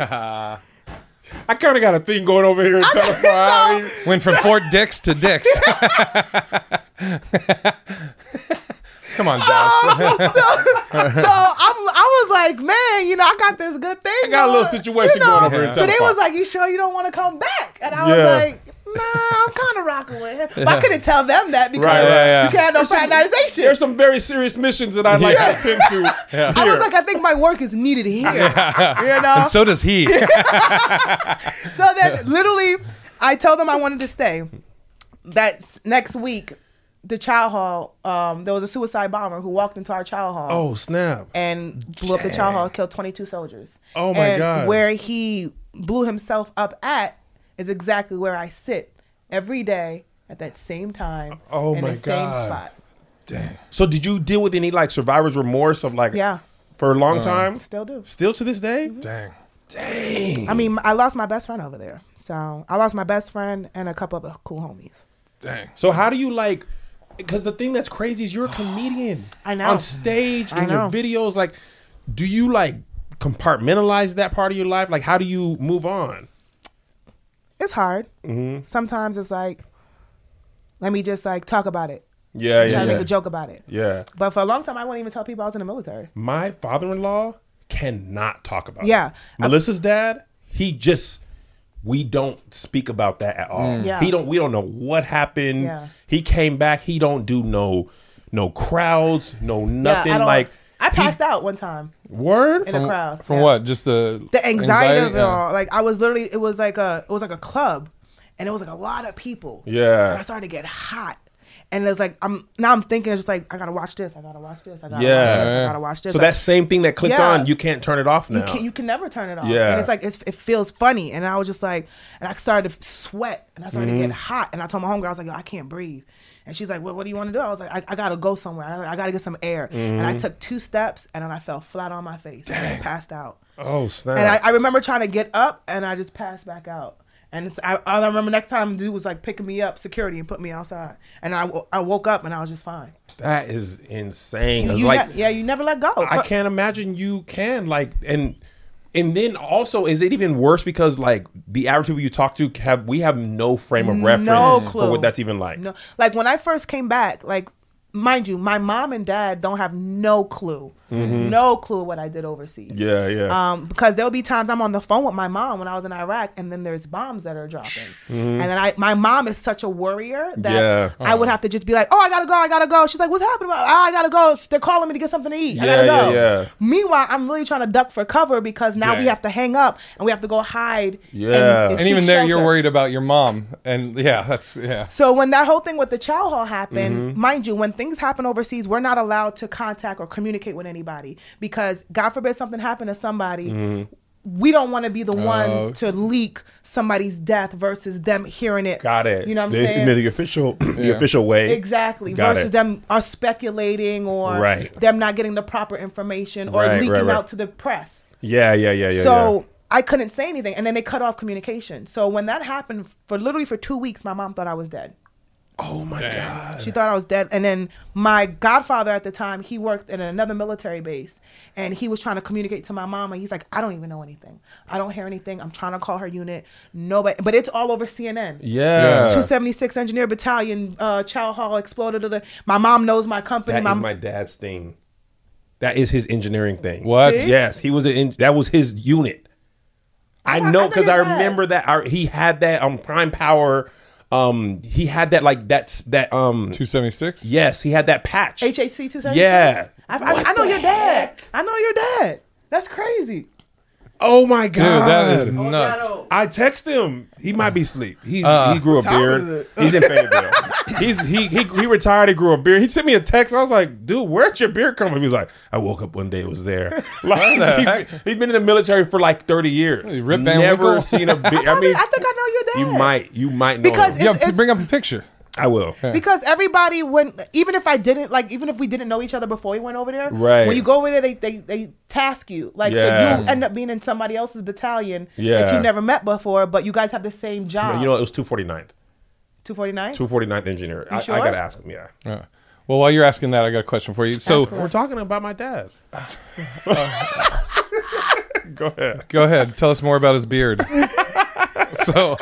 I kind of got a thing going over here in I- Tal Afar. so- Went from Fort Dix to Dix. Come on, Josh. Um, so, so I'm, I was like, man, you know, I got this good thing. I got a little situation you know? going over here in So they was like, you sure you don't want to come back? And I was like, nah, I'm kind of rocking with him. But I couldn't tell them that because Right, right, yeah. you can't have no fraternization. There's some very serious missions that I'd like Yeah. to attend to. I here. was like, I think my work is needed here. You know? And so does he. So then, literally, I told them I wanted to stay. That next week, the chow hall, um, there was a suicide bomber who walked into our chow hall. oh snap! and blew up the chow hall, killed 22 soldiers. Oh, my and God. Where he blew himself up at is exactly where I sit every day at that same time. Oh, in my the same God. spot. So did you deal with any like survivor's remorse of like Yeah, for a long time? still do. Still to this day? Dang. Dang. I mean, I lost my best friend over there. So I lost my best friend and a couple other cool homies. Dang. So how do you like? Because the thing that's crazy is you're a comedian. I know. On stage I in your videos, like, do you like compartmentalize that part of your life? Like, how do you move on? It's hard. Mm-hmm. Sometimes it's like, let me just like talk about it. Yeah, Try yeah, to yeah. make a joke about it. Yeah. But for a long time, I wouldn't even tell people I was in the military. My father-in-law cannot talk about. Yeah. it. Yeah, Melissa's dad, he just we don't speak about that at all. Mm. Yeah. He don't. We don't know what happened. Yeah. He came back. He don't do no no crowds, no nothing. yeah, I like I he- passed out one time word. in a crowd. From Yeah. what? Just the the anxiety, of it Yeah. all. Like I was literally, it was like a, it was like a club, and it was like a lot of people. Yeah. And I started to get hot, and it's like I'm now I'm thinking it's just like I gotta watch this, I gotta watch this, I gotta Yeah. watch this, I gotta watch this. So Like, that same thing that clicked Yeah. on, you can't turn it off now. you can you can never turn it off. Yeah. And it's like it's, it feels funny, and I was just like, and I started to sweat, and I started Mm-hmm. to get hot, and I told my homegirl I was like, Yo, I can't breathe. And she's like, well, what do you want to do? I was like, I, I gotta go somewhere. I, I gotta get some air. And Mm-hmm. I took two steps, and then I fell flat on my face. and I just passed out. oh snap! And I, I remember trying to get up, and I just passed back out. And it's, I, I remember next time dude was like picking me up, security, and put me outside. And I, I woke up and I was just fine. that is insane. You, you like ne- yeah, you never let go. I can't imagine you can like and and then also is it even worse because like the average people you talk to have we have no frame of reference no for what that's even like. No, like when I first came back, like mind you, my mom and dad don't have no clue, no clue what I did overseas. Mm-hmm. Yeah, yeah. Um, because there'll be times I'm on the phone with my mom when I was in Iraq, and then there's bombs that are dropping, and then I, my mom is such a worrier that Mm-hmm. Yeah. I would have to just be like, "Oh, I gotta go, I gotta go." She's like, "What's happening?" "Ah, I gotta go. They're calling me to get something to eat. I Yeah, gotta go. yeah. Meanwhile, I'm really trying to duck for cover because now we have to hang up and we have to go hide. Yeah. And seek even there, you're worried about your mom. And yeah, that's yeah. So when that whole thing with the chow hall happened, Mm-hmm. mind you, when things happen overseas, we're not allowed to contact or communicate with anybody because God forbid something happened to somebody. Mm-hmm. We don't want to be the ones to leak somebody's death versus them hearing it. Got it. You know what I'm the, saying? The, the official the Yeah. official way. Exactly. Got versus it. them are speculating or Right. them not getting the proper information or Right, leaking right, right. out to the press. Yeah, yeah, yeah, yeah. so yeah. I couldn't say anything, and then they cut off communication. So when that happened, for literally for two weeks, my mom thought I was dead. Oh my god. She thought I was dead. And then my godfather at the time, he worked in another military base and he was trying to communicate to my mom. And he's like, I don't even know anything. I don't hear anything. I'm trying to call her unit. Nobody, but it's all over CNN. Yeah. 276 Engineer Battalion, uh, Chow Hall exploded. da, da. My mom knows my company. That my, is my dad's thing. That is his engineering thing. What? See? Yes, he was an. That was his unit. I I- I know know because your I remember that. I, he had that on Prime Power. Um, he had that like that's that. Um, Two seventy six. yes, he had that patch. HHC 276. Yeah. I, I, I know your dad. I know your dad. That's crazy. Oh my Dude, god, that is nuts. I text him. He might be asleep. He's, Uh, he grew a time is beard. it? He's in Fayetteville. He's he, he he retired. He grew a beard. He sent me a text. I was like, "Dude, where'd your beard come from?" He was like, "I woke up one day, it was there." Like the he's, heck? he's been in the military for like thirty years. Rip Van Never Winkle? seen a beard. I I, mean, I think I know your dad. you might you might know. Because him. Yeah, It's- it's- bring up a picture. I will. Because everybody, when even if I didn't like, even if we didn't know each other before we went over there, Right. When you go over there, they they, they task you like Yeah. so you end up being in somebody else's battalion yeah. that you never met before, but you guys have the same job. You know, it was 249th. two forty nine. 249th engineer. I, sure? I gotta ask him. Yeah. Yeah. Well, while you're asking that, I got a question for you. So We're talking about my dad. Go ahead. Go ahead. Tell us more about his beard. so,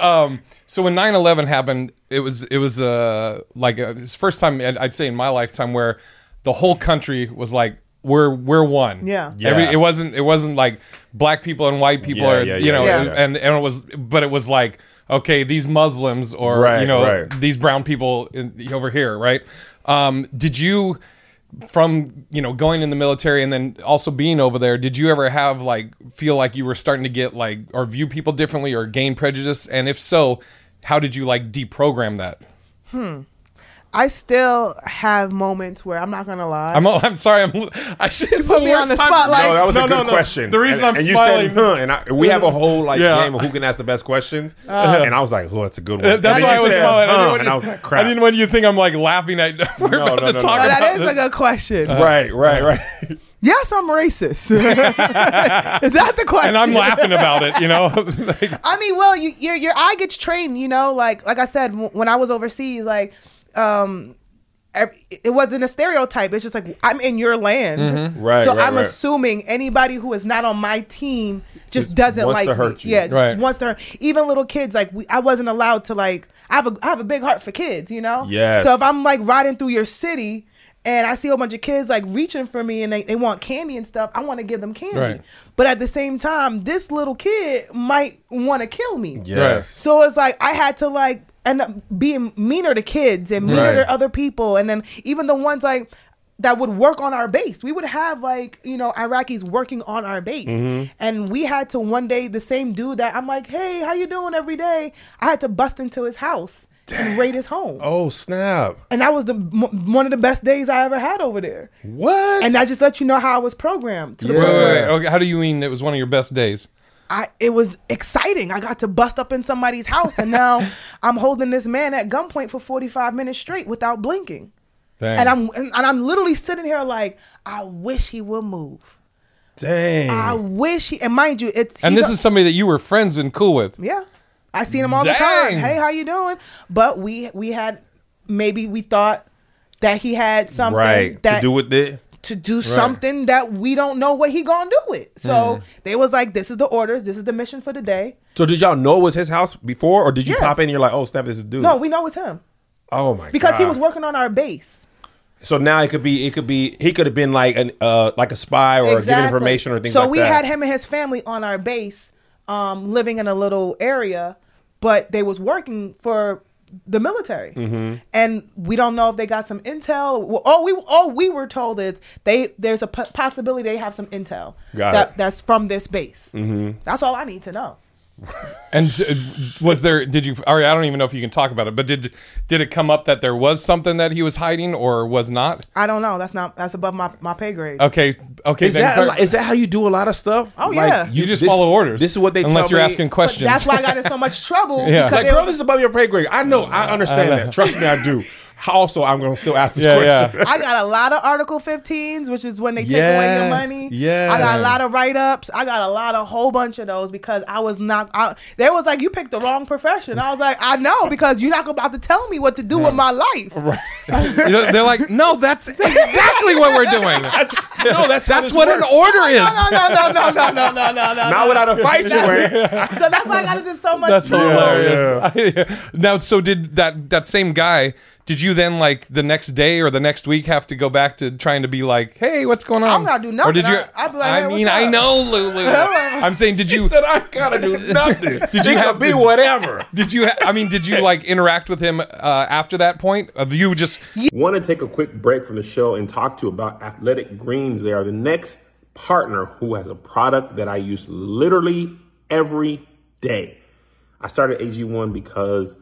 um, so when 9/11 happened, it was it was uh like uh it's the first time I'd I'd say in my lifetime where the whole country was like we're we're one. Yeah. Every, Yeah. it wasn't it wasn't like black people and white people Yeah, or yeah, you know and, yeah. and and it was but it was like okay these Muslims or Right, you know right. these brown people in, over here right. Um, did you? From you know going in the military and then also being over there did you ever have like feel like you were starting to get like or view people differently or gain prejudice? And if so how did you like deprogram that hmm. I still have moments where I'm not gonna lie. i'm i'm sorry i'm i should it's Put me on the spotlight. No, that was No, a good no. question. The reason and, I'm and you smiling- said, huh, and I, we have a whole like Yeah. game of who can ask the best questions, and I was like, oh, that's a good one. Uh, that's why I was said, smiling. I didn't and you- I was like, crap. I didn't want you to think I'm like laughing at. We're No, about no, to no, talk no. About that is this. a good question. right, right, right. Yes, I'm racist. is that the question? and I'm laughing about it. You know, Like, I mean, well, you, your your eye gets trained. You know, like like I said, when I was overseas, like um, it wasn't a stereotype. It's just like I'm in your land, Mm-hmm. Right, So right, I'm right. assuming anybody who is not on my team just, Just doesn't like to hurt me. you. Yeah, just Right. wants to. Hurt. Even little kids, like we, I wasn't allowed to like. I have a I have a big heart for kids. You know. Yes. So if I'm like riding through your city. And I see a bunch of kids like reaching for me and they, they want candy and stuff. I want to give them candy. But at the same time, this little kid might want to kill me. Yes. So it's like I had to like up being meaner to kids and meaner Right. to other people, and then even the ones like that would work on our base. We would have like you know Iraqis working on our base, Mm-hmm. and we had to one day the same dude that I'm like, hey, how you doing every day? I had to bust into his house and raid his home, Oh snap! and that was the m- one of the best days I ever had over there. What? And I just let you know how I was programmed to the Yeah. wait, point wait, wait. Okay, how do you mean it was one of your best days? I it was exciting. I got to bust up in somebody's house, and now I'm holding this man at gunpoint for 45 minutes straight without blinking. Dang. And I'm and, and I'm literally sitting here like, I wish he would move. Dang. I wish he. And mind you, it's and this a- is somebody that you were friends and cool with. yeah. I seen him all the time. Hey, how you doing? But we we had maybe we thought that he had something right. that to do with it. To do something that we don't know what he gonna do with. So Mm-hmm. they was like, this is the orders. This is the mission for the day. So did y'all know it was his house before, or did you Yeah. pop in? and You're like, oh snap, this is dude. No, we know it's him Oh my. because he was working on our base. So now it could be. It could be. He could have been like an uh like a spy or giving information or things so like we that. had him and his family on our base, um, living in a little area, but they was working for the military, Mm-hmm. and we don't know if they got some intel. Well, All we all we were told is they there's a p- possibility they have some intel Got that it. that's from this base. Mm-hmm. That's all I need to know. And uh, was there? Did you? Or I don't even know if you can talk about it. But did did it come up that there was something that he was hiding or was not? I don't know. That's not that's above my, my pay grade. Okay. Okay. Is then that per- a lot- is that how you do a lot of stuff? Oh, yeah. you, just this- follow orders. This is what they unless tell you're me. asking But questions. that's why I got in so much trouble Yeah. because Like, they bro, were- this is above your pay grade. I know. I understand that. Trust me, I do. Also I'm going to still ask this Yeah, question. yeah. I got a lot of Article 15s, which is when they take away Yeah, your money. yeah. I got a lot of write ups. I got a lot of whole bunch of those because I was not. I, they was like, you picked the wrong profession. I was like, I know because you're not about to tell me what to do with my life. You know, they're like, no, that's exactly what we're doing. That's, no, that's how That's this what an order is. no, no, no, no, no, no, no, no, no. Not without a fight, you ain't. So that's why I got into so much That's trouble. hilarious. now, so did that that same guy? Did you then like the next day or the next week have to go back to trying to be like, hey, what's going on? I'm not do nothing. Or did you? I- I'd be like, I hey, what's mean, I know, Lulu. I'm saying, did you? He said I gotta do nothing. Did you have could be to- whatever? Did you? Ha- I mean, did you like interact with him uh, after that point? Of you just Want to take a quick break from the show and talk to you about Athletic Greens. They are the next partner who has a product that I use literally every day. I started AG1 because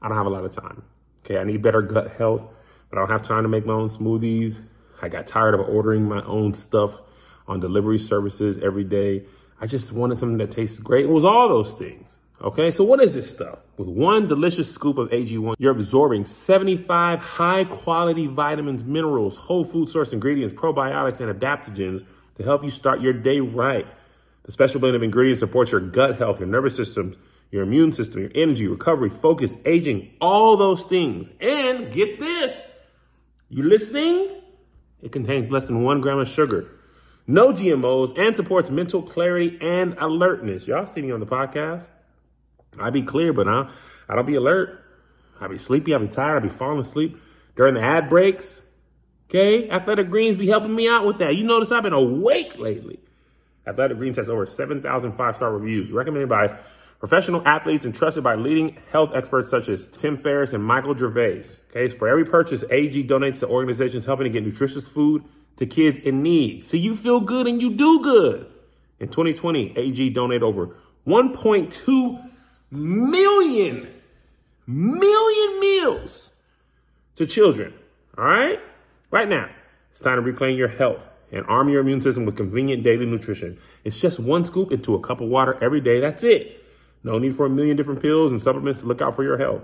I don't have a lot of time. Okay, I need better gut health, but I don't have time to make my own smoothies. I got tired of ordering my own stuff on delivery services every day. I just wanted something that tastes great. It was all those things. Okay, so what is this stuff? With one delicious scoop of AG1, you're absorbing 75 high quality vitamins, minerals, whole food source ingredients, probiotics, and adaptogens to help you start your day right. The special blend of ingredients supports your gut health, your nervous system, your immune system, your energy, recovery, focus, aging, all those things. And get this, you listening? It contains less than one gram of sugar, no GMOs, and supports mental clarity and alertness. Y'all see me on the podcast. I be clear, but I, I don't be alert. I be sleepy. I be tired. I be falling asleep during the ad breaks. Okay, Athletic Greens be helping me out with that. You notice I've been awake lately. Athletic Greens has over 7,000 five-star reviews, recommended by professional athletes entrusted by leading health experts such as Tim Ferriss and Michael Gervais. Okay, for every purchase, AG donates to organizations helping to get nutritious food to kids in need. So you feel good and you do good. In 2020, AG donated over 1.2 million, million meals to children. All right? Right now, it's time to reclaim your health and arm your immune system with convenient daily nutrition. It's just one scoop into a cup of water every day. That's it. No need for a million different pills and supplements to look out for your health.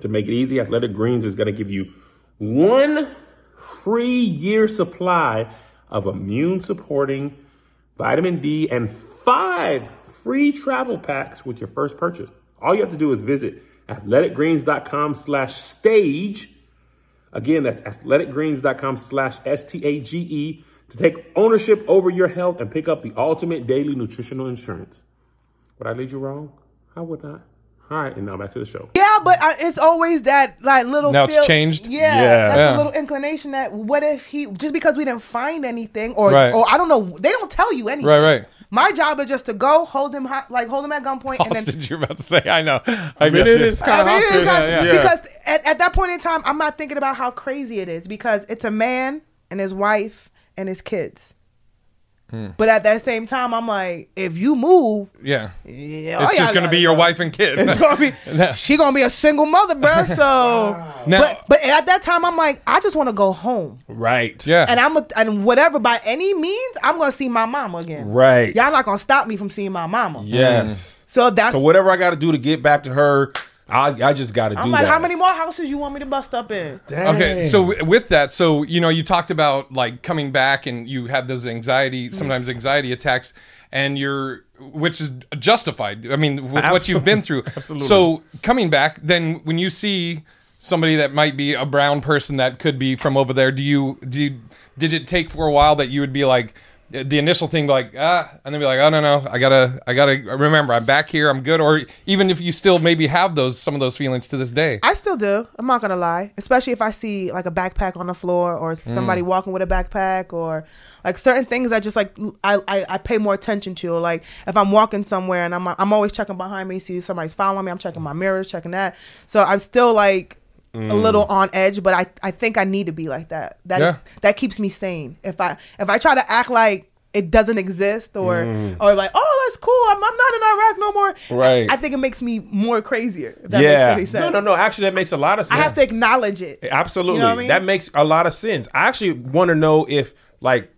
To make it easy, Athletic Greens is going to give you one free year supply of immune supporting vitamin D and five free travel packs with your first purchase. All you have to do is visit athleticgreens.com slash stage. Again, that's athleticgreens.com slash S-T-A-G-E to take ownership over your health and pick up the ultimate daily nutritional insurance. Would I lead you wrong? I would not. All right, and now back to the show. Yeah, but I, it's always that like little. Now it's changed? Yeah, Yeah. that's Yeah. a little inclination that what if he just because we didn't find anything or Right. or I don't know they don't tell you anything. right, right. My job is just to go hold him hot, like hold him at gunpoint and then you're about to say. I know. I, I mean, get it you. is I kind of mean, it's hostage. not- yeah. Because at, at that point in time, I'm not thinking about how crazy it is because it's a man and his wife and his kids. Hmm. But at that same time, I'm like, if you move, Yeah. yeah, It's just going to be your go. wife and kid. It's gonna be she gonna be a single mother, bro. So, Now- but but at that time, I'm like, I just want to go home, Right. yeah. and I'm a, and whatever by any means, I'm gonna see my mama again. Right. Y'all not gonna stop me from seeing my mama. Yes. So that's So whatever I got to do to get back to her, I I just got to do I'm like, that. how many more houses you want me to bust up in? Okay, so w- with that, so you know, you talked about like coming back, and you had those anxiety, Mm-hmm. sometimes anxiety attacks, and you're, which is justified. I mean, with what you've been through. Absolutely. So coming back, then when you see somebody that might be a brown person that could be from over there, do you do? You, did it take for a while that you would be like? The initial thing, like ah, and then be like, oh no no, I gotta, I gotta remember, I'm back here, I'm good. Or even if you still maybe have those, some of those feelings to this day. I still do. I'm not gonna lie, especially if I see like a backpack on the floor or somebody Mm. walking with a backpack or like certain things I just like I, I, I pay more attention to. Like if I'm walking somewhere and I'm I'm always checking behind me, see somebody's following me. I'm checking my mirrors, checking that. So I'm still like a little mm. on edge, but I, I think I need to be like that. That Yeah. that keeps me sane. If I if I try to act like it doesn't exist or mm. or like oh that's cool I'm, I'm not in Iraq no more. Right. I, I think it makes me more crazier. If that yeah. makes any sense. No, no, no. Actually, that makes a lot of sense. I have to acknowledge it. Absolutely. You know I mean? That makes a lot of sense. I actually want to know if like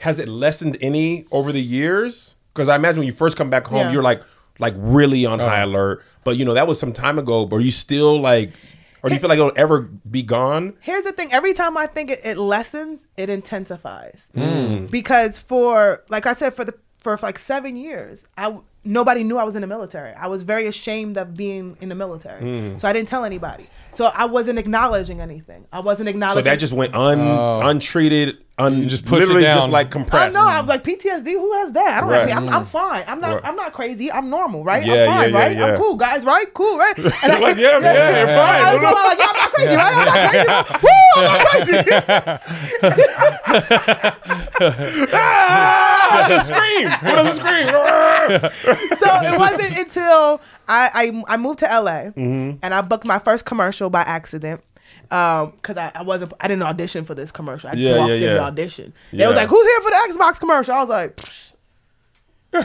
has it lessened any over the years? Because I imagine when you first come back home, Yeah. you're like like really on oh. high alert. But you know, that was some time ago. But are you still like or do you feel like it'll ever be gone? Here's the thing: every time I think it, it lessens, it intensifies. Hmm. Because for, like I said, for the for like seven years, I nobody knew I was in the military. I was very ashamed of being in the military, Hmm. so I didn't tell anybody. So I wasn't acknowledging anything. I wasn't So acknowledging. that just went un untreated, un, just push it literally just like compressed. no! I'm like PTSD. Who has that? I don't Right. have. I'm, I'm fine. I'm not. Right. I'm not crazy. I'm normal, right? Yeah, I'm fine, yeah, yeah, right? yeah. I'm cool, guys, right? Cool, right? And You're like, yeah, yeah, you're fine. I was No, no. like, yeah, I'm not crazy, right? I'm not crazy. Woo! I'm not crazy. ah, scream! What does it scream? so it wasn't until I, I I moved to LA Mm-hmm. and I booked my first commercial by accident. Um, cause I, I wasn't I didn't audition for this commercial. I just Yeah, walked yeah, in the yeah. audition. They was like, "Who's here for the Xbox commercial?" I was like, Psh. and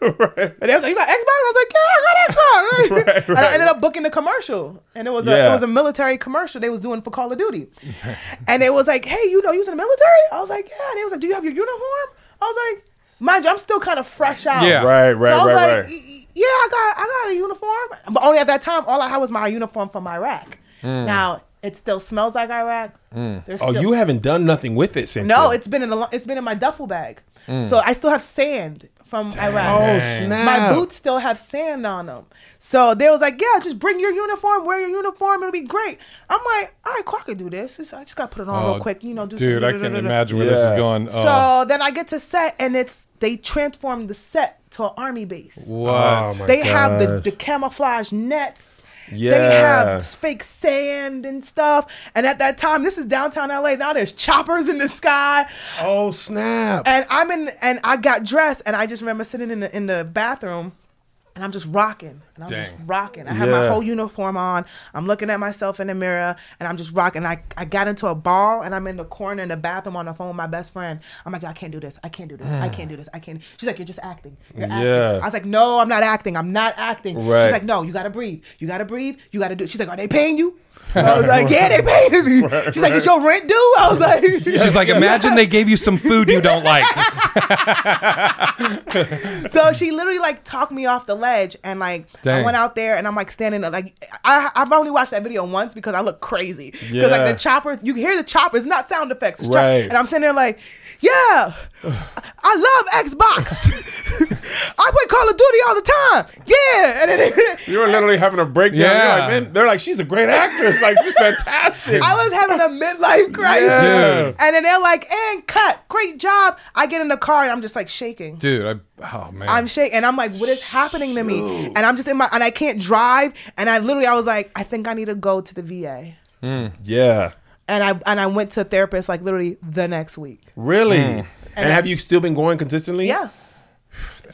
they was like, "You got Xbox?" I was like, "Yeah, I got Xbox." Right, And I ended up booking the commercial, and it was a it was a military commercial they was doing for Call of Duty, and it was like, "Hey, you know, you was in the military?" I was like, "Yeah." And they was like, "Do you have your uniform?" I was like, "Mind you, I'm still kind of fresh out." Yeah. Right, right, so I was right, like, right. "Y- y- yeah, I got I got a uniform, but only at that time, all I had was my uniform from Iraq. Mm. Now it still smells like Iraq. Mm. There's Oh, you haven't done nothing with it since. no, then. it's been in a it's been in my duffel bag, mm. so I still have sand from Iraq. oh snap. My boots still have sand on them. So they was like, yeah, just bring your uniform, wear your uniform, it'll be great. I'm like, all right, cool, I could do this. Just- I just got to put it on Oh, real quick, you know, do Dude, some I can't imagine where this is going. Oh, So then I get to set, and it's they transformed the set to an army base. what? Oh, my They have the, gosh. the camouflage nets. They have fake sand and stuff. And at that time, this is downtown LA. Now there's choppers in the sky. Oh snap! And I'm in and I got dressed and I just remember sitting in the in the bathroom and I'm just rocking. And I'm just rocking. I have my whole uniform on. I'm looking at myself in the mirror and I'm just rocking. I, I got into a ball and I'm in the corner in the bathroom on the phone with my best friend. I'm like, I can't do this. I can't do this. I mm. can't do this. I can't. She's like, You're just acting. You're acting. Yeah. I was like, No, I'm not acting. I'm not acting. Right. She's like, No, you gotta breathe. You gotta breathe. You gotta do it. She's like, Are they paying you? I was like, Yeah, they paying me. She's like, Is your rent due? I was like, She's like, imagine they gave you some food you don't like. so she literally like talked me off the ledge and like I went out there and I'm like standing there, like I I've only watched that video once because I look crazy because like the choppers you can hear the choppers not sound effects it's chop- Right. and I'm sitting there like yeah I love Xbox I play Call of Duty all the time yeah and then You were literally having a breakdown. Yeah. You're like, they're like, she's a great actress. Like, she's fantastic. I was having a midlife crisis Yeah. And then they're like and cut great job I get in the car and I'm just like shaking Dude, I, oh man. I'm shaking, and I'm like, "What is happening to me?" And I'm just in my, and I can't drive, and I literally, I was like, "I think I need to go to the VA," yeah. and I and I went to a therapist like literally the next week. Really? Mm. And, have you still been going consistently? Yeah,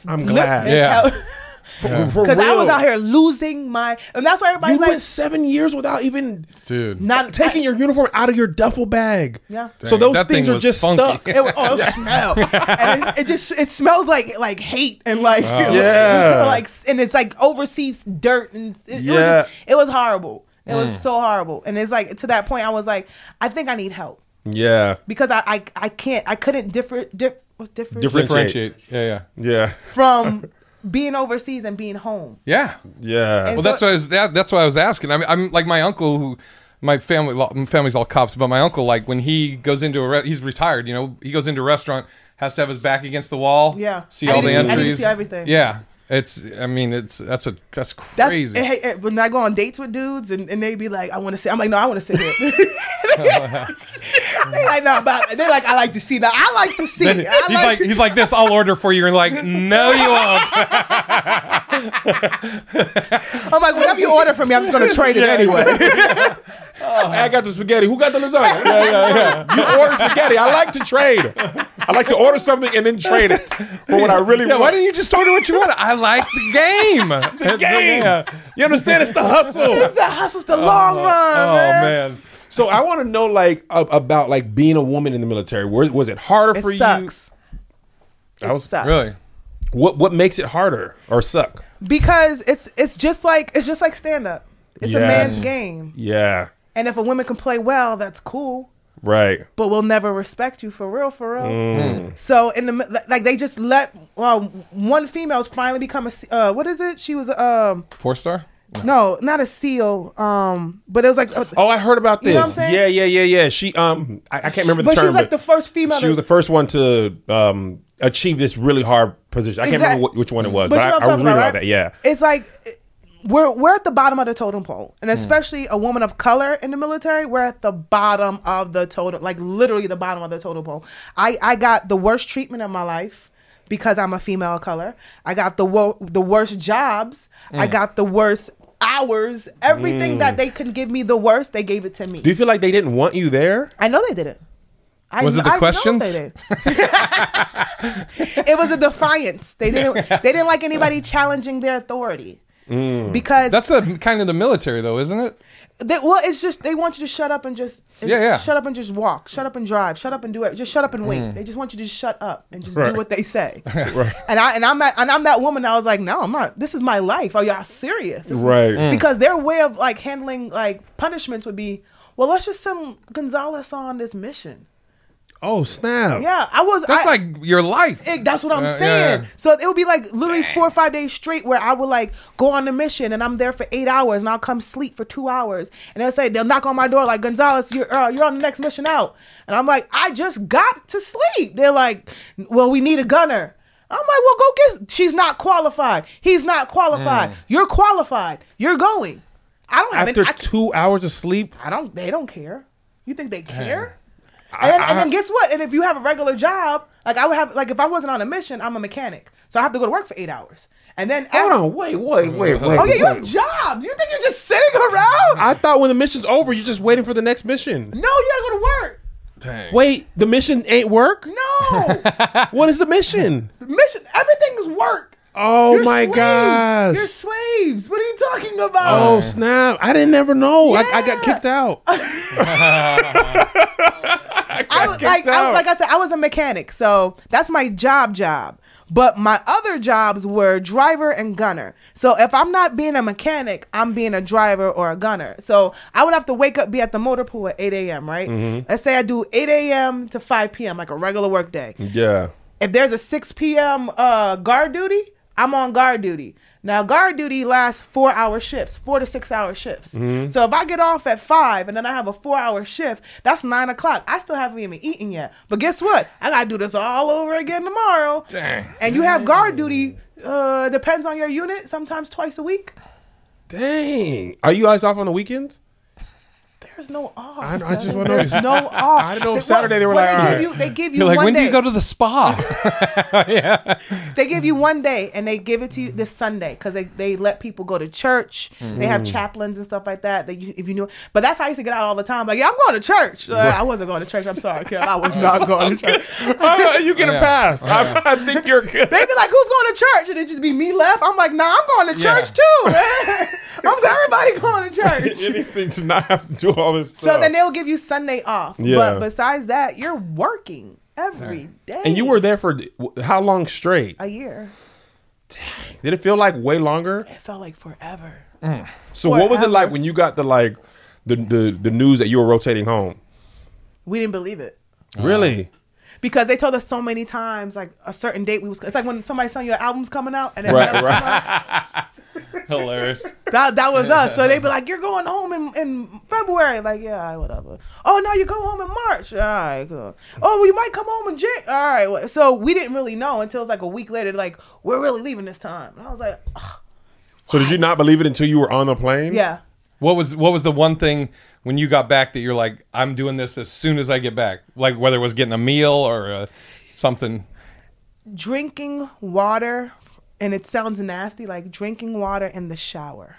I'm glad. Yeah. For because I was out here losing my, and that's why You everybody's went like, seven years without even Dude. "Not taking your uniform out of your duffel bag. Yeah. So those things thing are just funky. stuck. It, was- oh, it smell, and it, it just it smells like like hate and like Yeah. like and it's like overseas dirt and it, it was Yeah. just it was horrible. It was mm. so horrible, and it's like to that point I was like, I think I need help. Yeah. because I I, I can't I couldn't differ dif, what's different Different- Differentiate. Yeah, yeah. Yeah. from being overseas and being home. Yeah. Yeah. And Well, so- that's what I was. That, that's what I was asking. I mean, I'm like my uncle who. My family, my family's all cops, but my uncle, like when he goes into a, re- he's retired. You know, he goes into a restaurant, has to have his back against the wall. Yeah. see I all the to see- I entries. see everything. Yeah, it's. I mean, it's that's a that's That's crazy. hey, hey, when I go on dates with dudes and, and they be like, I want to sit. I'm like, no, I want to sit here. they like, no, but they're like, I like to see that. I like to see. Then I he's like, he's like this. I'll order for you. You're like, no, you won't. I'm like, whatever you order from me, I'm just gonna trade it anyway. Oh, I got the spaghetti. Who got the lasagna? Yeah, yeah, yeah. You order spaghetti. I like to trade. I like to order something and then trade it for what I really Yeah, why want. didn't you just order what you want? I like the game. It's the game. You understand? It's the hustle. it's the hustle's the long oh, run, Oh man. man. So I want to know, like, a- about like being a woman in the military. Was, was it harder It for sucks. you? It sucks. That was- sucks. Really? What What makes it harder or suck? because it's it's just like it's just like stand up. It's a man's game, Yeah. and if a woman can play well, that's cool. Right. but we'll never respect you for real, for real. Mm. So in the like they just let well one female's finally become a uh, what is it? She was um Four star? No, not a seal. Um, but it was like. a- Oh, I heard about You this. know what I'm? Yeah, yeah, yeah, yeah. She um, I, I can't remember the but term. she was like the first female. she was the first one to um achieve this really hard position. I can't remember wh- which one it was, But but, you know I, what I I'm was talking reading about, about right? that. Yeah. It's like we're we're at the bottom of the totem pole, and especially a woman of color in the military, we're at the bottom of the totem, like literally the bottom of the totem pole. I I got the worst treatment of my life because I'm a female of color. I got the wo- the worst jobs. I mm. got the worst hours. Everything that mm. they could give me the worst, they gave it to me. Do you feel like they didn't want you there? I know they didn't. I Was it the I know questions? it was a defiance. They didn't. They didn't like anybody challenging their authority because That's the kind of the military, though, isn't it? they, well, it's just they want you to shut up and just Yeah, yeah. shut up and just walk, shut up and drive, shut up and do it, just shut up and wait. They just want you to just shut up and just Right. do what they say. And I and I'm that and I'm that woman. That was like, no, I'm not. This is my life. Are y'all serious? This is- Right. Mm. Because their way of like handling like punishments would be, well, let's just send Gonzalez on this mission. Oh snap! Yeah, I was. That's I- like your life. it- that's what I'm Uh, saying. yeah. So it would be like literally four or five days straight where I would like go on a mission and I'm there for eight hours and I'll come sleep for two hours and they'll say they'll knock on my door like Gonzalez, you're uh, you're on the next mission out, and I'm like I just got to sleep. They're like, well, we need a gunner. I'm like, well, go get. She's not qualified. He's not qualified. You're qualified. You're going. I don't have After any. I, two hours of sleep, I don't. They don't care. You think they care? And, then, and then guess what? And if you have a regular job, like I would have, like if I wasn't on a mission, I'm a mechanic, so I have to go to work for eight hours, and then hold after- on, wait, wait, wait, wait. Oh yeah, you have jobs. You think you're just sitting around? I thought when the mission's over, you're just waiting for the next mission. no, you gotta go to work. Dang. Wait, the mission ain't work. No, What is the mission? the mission. Everything is work. Oh You're my slaves. gosh! You're slaves. What are you talking about? Oh snap! I didn't ever know. I, I got kicked out. I was like, I, like I said, I was a mechanic, so that's my job job. But my other jobs were driver and gunner. So if I'm not being a mechanic, I'm being a driver or a gunner. So I would have to wake up, be at the motor pool at 8 a.m. Right? Mm-hmm. Let's say I do 8 a.m. to 5 p.m. like a regular work day. Yeah. If there's a 6 p.m. Uh, guard duty, I'm on guard duty. Now, guard duty lasts four hour shifts, four to six hour shifts. Mm-hmm. So if I get off at five and then I have a four hour shift, that's nine o'clock. I still haven't even eaten yet. But guess what? I got to do this all over again tomorrow. Dang. And you have guard duty, uh, depends on your unit, sometimes twice a week. Dang. Are you guys off on the weekends? There's no off. I- I just wanna know. There's no off. I didn't know if They- Saturday they were like, they all give right. you, they give you You're like, one when day. do you go to the spa? Yeah. They give you one day and they give it to you this Sunday because they, they let people go to church. They have Mm. chaplains and stuff like that. That you, if you knew, but that's how I used to get out all the time. Like, yeah, I'm going to church. Uh, I wasn't going to church. I'm sorry, kid. I was not going to church. Oh, you get a Yeah. pass. I, I think you're good. They'd be like, "Who's going to church?" And it'd just be me left. I'm like, "Nah, I'm going to Yeah. church too. Man. I'm everybody going to church." Anything to not have to do all this stuff. So then they'll give you Sunday off. Yeah. But besides that, you're working every day. and you were there for how long straight? a year. Dang. Did it feel like way longer? It felt like forever. Mm. So what was it like when you got the like the the, the news that you were rotating home? We didn't believe it. Uh. Really? because they told us so many times like a certain date we was it's like when somebody's telling you your album's coming out and then Right, never come right. out. Hilarious. that, that was us so they'd be like you're going home in, in february like yeah all right, whatever oh no you go home in march all right cool. oh well, you might come home in jan all right what- so we didn't really know until it was like a week later like we're really leaving this time and i was like "Ugh, So did you not believe it until you were on the plane? yeah What was what was the one thing when you got back that you're like, I'm doing this as soon as I get back? Like whether it was getting a meal or uh, something. drinking water and it sounds nasty like drinking water in the shower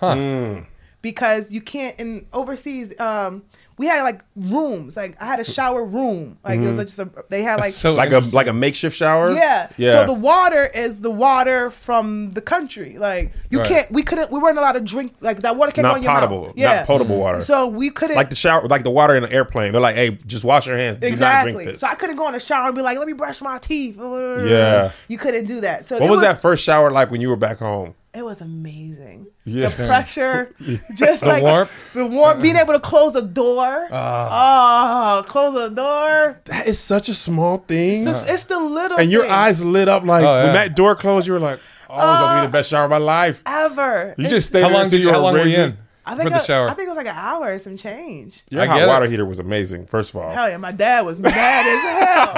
Huh. because you can't in overseas um we had like rooms like i had a shower room like it was mm-hmm. like just a, they had like so Like a like a makeshift shower? yeah Yeah. so the water is the water from the country like you Right. can't we couldn't we weren't allowed to drink like that water It's can't go in your potable. mouth yeah Not potable water. so we couldn't like the shower like the water in an airplane. They're like, hey, just wash your hands. Do not Exactly. drink this. So I couldn't go in the shower and be like, "Let me brush my teeth." Yeah. You couldn't do that. So what it was that first shower like when you were back home? It was amazing. Yeah. The pressure, just like warmth? the warmth, being uh. able to close a door. oh, close a door. That is such a small thing. It's, just- it's the little. and your thing. eyes lit up like Oh, yeah. when that door closed, you were like, Oh, it's gonna be the uh, best shower of my life. ever. You It's- just stayed. How there long until did you? How long were you in I think for the I- shower? I think it was like an hour and some change. Your I hot get it. water heater was amazing. First of all, Hell yeah, my dad was mad as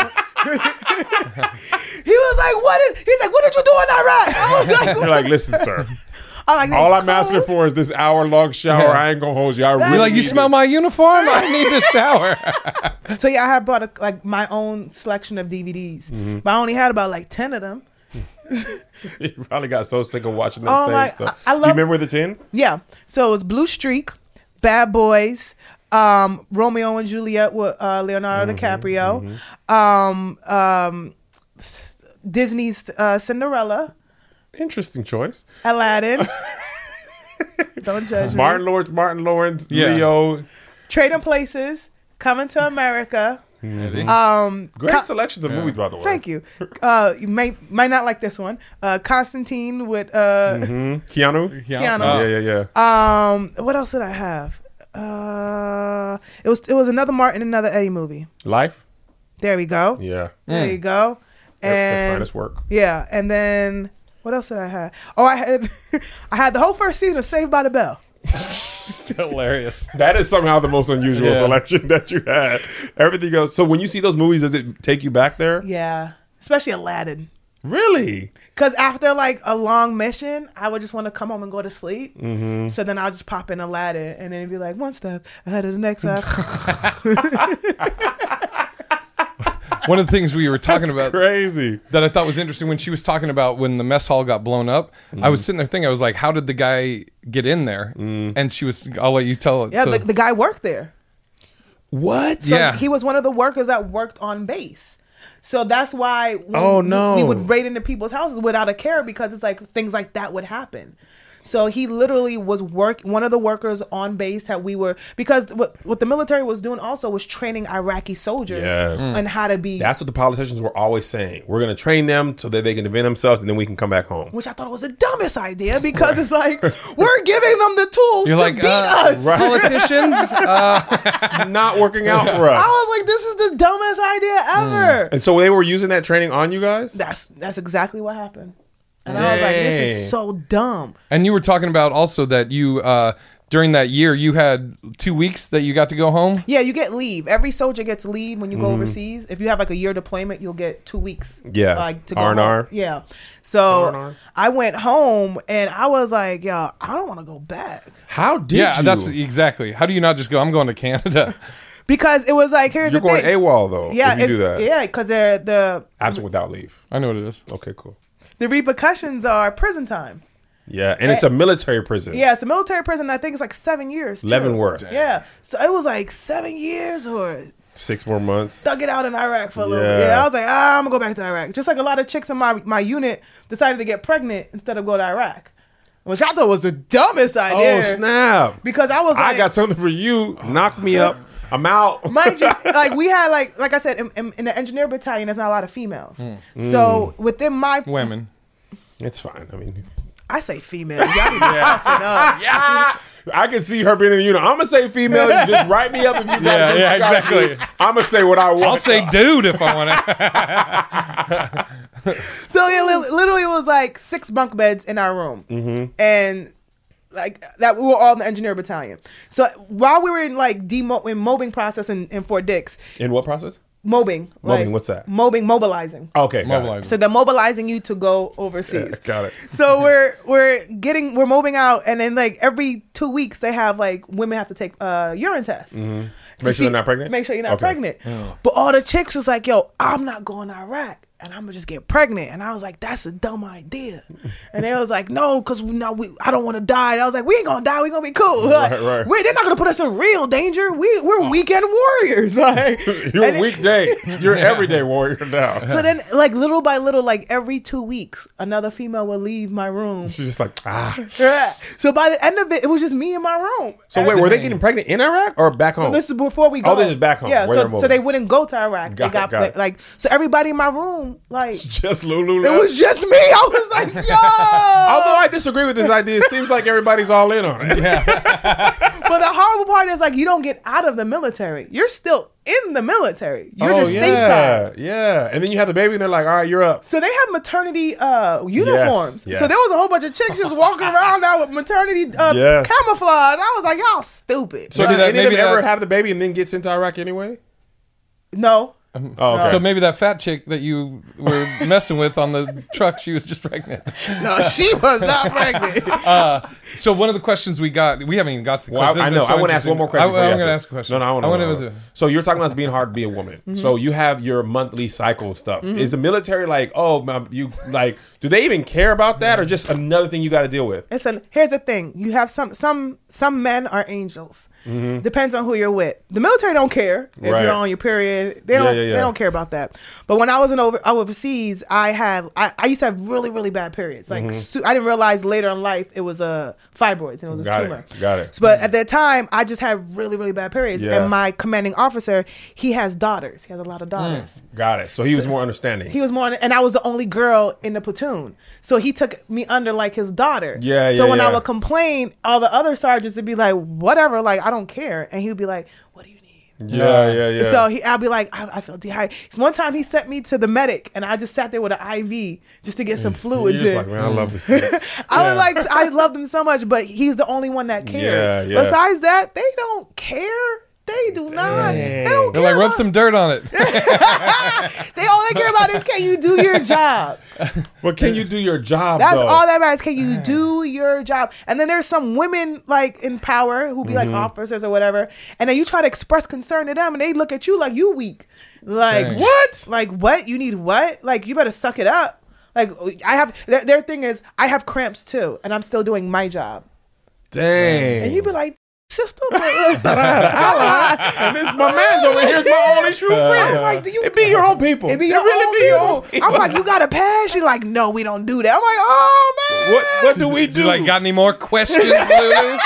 hell. he was like, "What is?" He's like, "What did you do in Iraq?" I was like, you're like, listen, sir. I'm like, All I'm asking for is this hour long shower. Yeah. I ain't gonna hold you. I You're really like, you smell it." my uniform? I need a shower. So yeah, I had bought a, like my own selection of DVDs, Mm-hmm. but I only had about like ten of them. You probably got so sick of watching the Oh same my- stuff. I- I love- you remember the ten? Yeah. So it was Blue Streak, Bad Boys, um, Romeo and Juliet with uh, Leonardo DiCaprio, Um, um, Disney's uh, Cinderella, Interesting choice. Aladdin. Don't judge me. Martin Lawrence, Martin Lawrence, Yeah. Leo. Trading Places, Coming to America. Um, Great Co- selections of movies, by the way. Thank you. Uh, you may might not like this one. Uh, Constantine with uh, Mhm. Keanu. Keanu. Oh. Yeah, yeah, yeah. um, what else did I have? Uh, it was it was another Martin, another Eddie movie. Life. There we go. Yeah. There you go. That's And finest work. yeah, and then what else did I have? Oh, I had I had the whole first season of Saved by the Bell. Hilarious. That is somehow the most unusual Yeah. selection that you had. Everything else. So when you see those movies, does it take you back there? Yeah, especially Aladdin. Really? Cause after like a long mission, I would just want to come home and go to sleep. Mm-hmm. So then I'll just pop in Aladdin and then it'd be like one step ahead of the next one. One of the things we were talking about Crazy. that I thought was interesting when she was talking about when the mess hall got blown up. I Mm-hmm. was sitting there thinking, I was like, how did the guy get in there? Mm. And she was, I'll let you tell it. yeah, So- the, the guy worked there. What? So Yeah. he was one of the workers that worked on base. So that's why when Oh, we- no. we would raid into people's houses without a care because it's like things like that would happen. So he literally was work one of the workers on base that we were because what what the military was doing also was training Iraqi soldiers Yeah. Mm. on how to be That's what the politicians were always saying. We're going to train them so that they can defend themselves and then we can come back home. which I thought was the dumbest idea because it's like we're giving them the tools You're to like, beat uh, us. politicians? Uh, It's not working out for us. I was like, this is the dumbest idea ever. And so they were using that training on you guys? That's that's exactly what happened. And I was like, this is so dumb. and you were talking about also that you, uh, during that year, you had two weeks that you got to go home. Yeah, you get leave. Every soldier gets leave when you Mm-hmm. go overseas. If you have like a year deployment, you'll get two weeks. Yeah. like to go R&R. home. Yeah. So R&R. I went home and I was like, yo, I don't want to go back How did yeah, you? that's exactly. How do you not just go, I'm going to Canada? because it was like, here's You're the going thing. AWOL though. yeah, if you if- do that. yeah, because they're the Absent without leave. I know what it is. Okay, cool. The repercussions are prison time. Yeah, and it's a military prison. Yeah, it's a military prison. I think it's like seven years. too. Leavenworth. Yeah, so it was like seven years or Six more months. stuck it out in Iraq for a little Yeah. bit. Yeah, I was like, ah, I'm gonna go back to Iraq. Just like a lot of chicks in my my unit decided to get pregnant instead of go to Iraq, which I thought was the dumbest idea. Oh idea. snap! Because I was like, I got something for you. Knock me up. I'm out. mind you, like we had like like I said in, in, in the engineer battalion, there's not a lot of females. Hmm. So within my, Women. it's fine. I mean, I say female. Y'all need to up. yes. I can see her being in the unit. I'm gonna say female. You just write me up if you got Yeah, yeah, exactly. I'm gonna say what I want. I'll say dude if I want to. So yeah, literally it was like six bunk beds in our room, Mm-hmm. and like that we were all in the engineer battalion. So while we were in like demo in mobbing process in, in Fort Dix, in what process? mobbing, Mobbing, like, what's that? Mobbing, mobilizing. Okay, got Mobilize. So they're mobilizing you to go overseas. It. Got it. so we're we're getting we're moving out, and then like every two weeks they have like women have to take uh urine tests. Mm-hmm. Make sure they're not pregnant? Make sure you're not Okay. pregnant. But all the chicks was like, "Yo, I'm not going to Iraq." And I'm gonna just get pregnant, and I was like, "That's a dumb idea." And they was like, "No, because we no, we I don't want to die." And I was like, "We ain't gonna die. We gonna be cool. Like, Right, right. We, they're not gonna put us in real danger. We we're weekend warriors. Like, You're a weekday. You're an everyday warrior now. so then, like little by little, like every two weeks, another female would leave my room. She's just like ah. Yeah. So by the end of it, it was just me in my room. So And wait, were they getting pregnant in Iraq or back home? This is before we go. Oh, this is back home, Yeah, so, so they wouldn't go to Iraq. Got they it, got, got it. like so everybody in my room room, like Just Lulu. it was just me. I was like, yo. Although I disagree with this idea, it seems like everybody's all in on it. Yeah. but the horrible part is like you don't get out of the military. You're still in the military. You're oh, just yeah, stateside. Yeah. And then you have the baby and they're like, all right, you're up. So they have maternity uh, uniforms. yes. So there was a whole bunch of chicks just walking around now with maternity uh, Yes. camouflage. I was like, y'all stupid. So Maybe did that- any of them ever have the baby and then get sent to Iraq anyway? no. Oh, okay. So maybe that fat chick that you were messing with on the truck, she was just pregnant. No, she was not pregnant. So one of the questions we got, we haven't even got to the Well, question. I, I know. so I want to ask one more question. I, before you am going to ask a question. No, no, I want I to. want to. So you're talking about being hard to be a woman. Mm-hmm. So you have your monthly cycle stuff. Is the military like, oh, you like? Do they even care about that, or just another thing you got to deal with? Listen, here's the thing. You have some some some men are angels. Depends on who you're with. The military don't care if Mm-hmm. Right. you're on your period. They don't yeah, yeah. they don't care about that. But when I was in over overseas, I had I, I used to have really really bad periods. Like su- I didn't realize later in life it was a fibroids and it was a Mm-hmm. Got it. tumor. Got it. So, but at that time, I just had really really bad periods. Yeah. And my commanding officer, he has daughters. He has a lot of daughters. Got it. So he was more understanding. He was more, and I was the only girl in the platoon, so he took me under like his daughter. Yeah, So yeah, when I would complain, all the other sergeants would be like, "Whatever, like I don't care," and he would be like, "What do you need?" yeah, yeah, yeah. So he, I'll be like, I, I feel dehydrated. So one time he sent me to the medic, and I just sat there with an IV just to get some mm. You're fluids just in. like, man, I love this. Thing. I was like, I loved him so much, but he's the only one that cared. Yeah, yeah. Besides that, they don't care. They do not. They don't They're care. like, rub about- some dirt on it. They all they care about is can you do your job. but can you do your job? That's though? all that matters. Can you do your job? And then there's some women like in power who be Mm-hmm. like officers or whatever, and then you try to express concern to them, and they look at you like you weak. Like Thanks. what? Like what? You need what? Like you better suck it up. Like I have their, their thing is I have cramps too, and I'm still doing my job. Dang. And you be like, sister, but, and this, my man's over here is my only true friend. I'm like, do you It be your own people. It be It your really own be your people. own. I'm like, you got a pass? She's like, no, we don't do that. I'm like, oh man. What What do we do? You like, got any more questions, LouLou?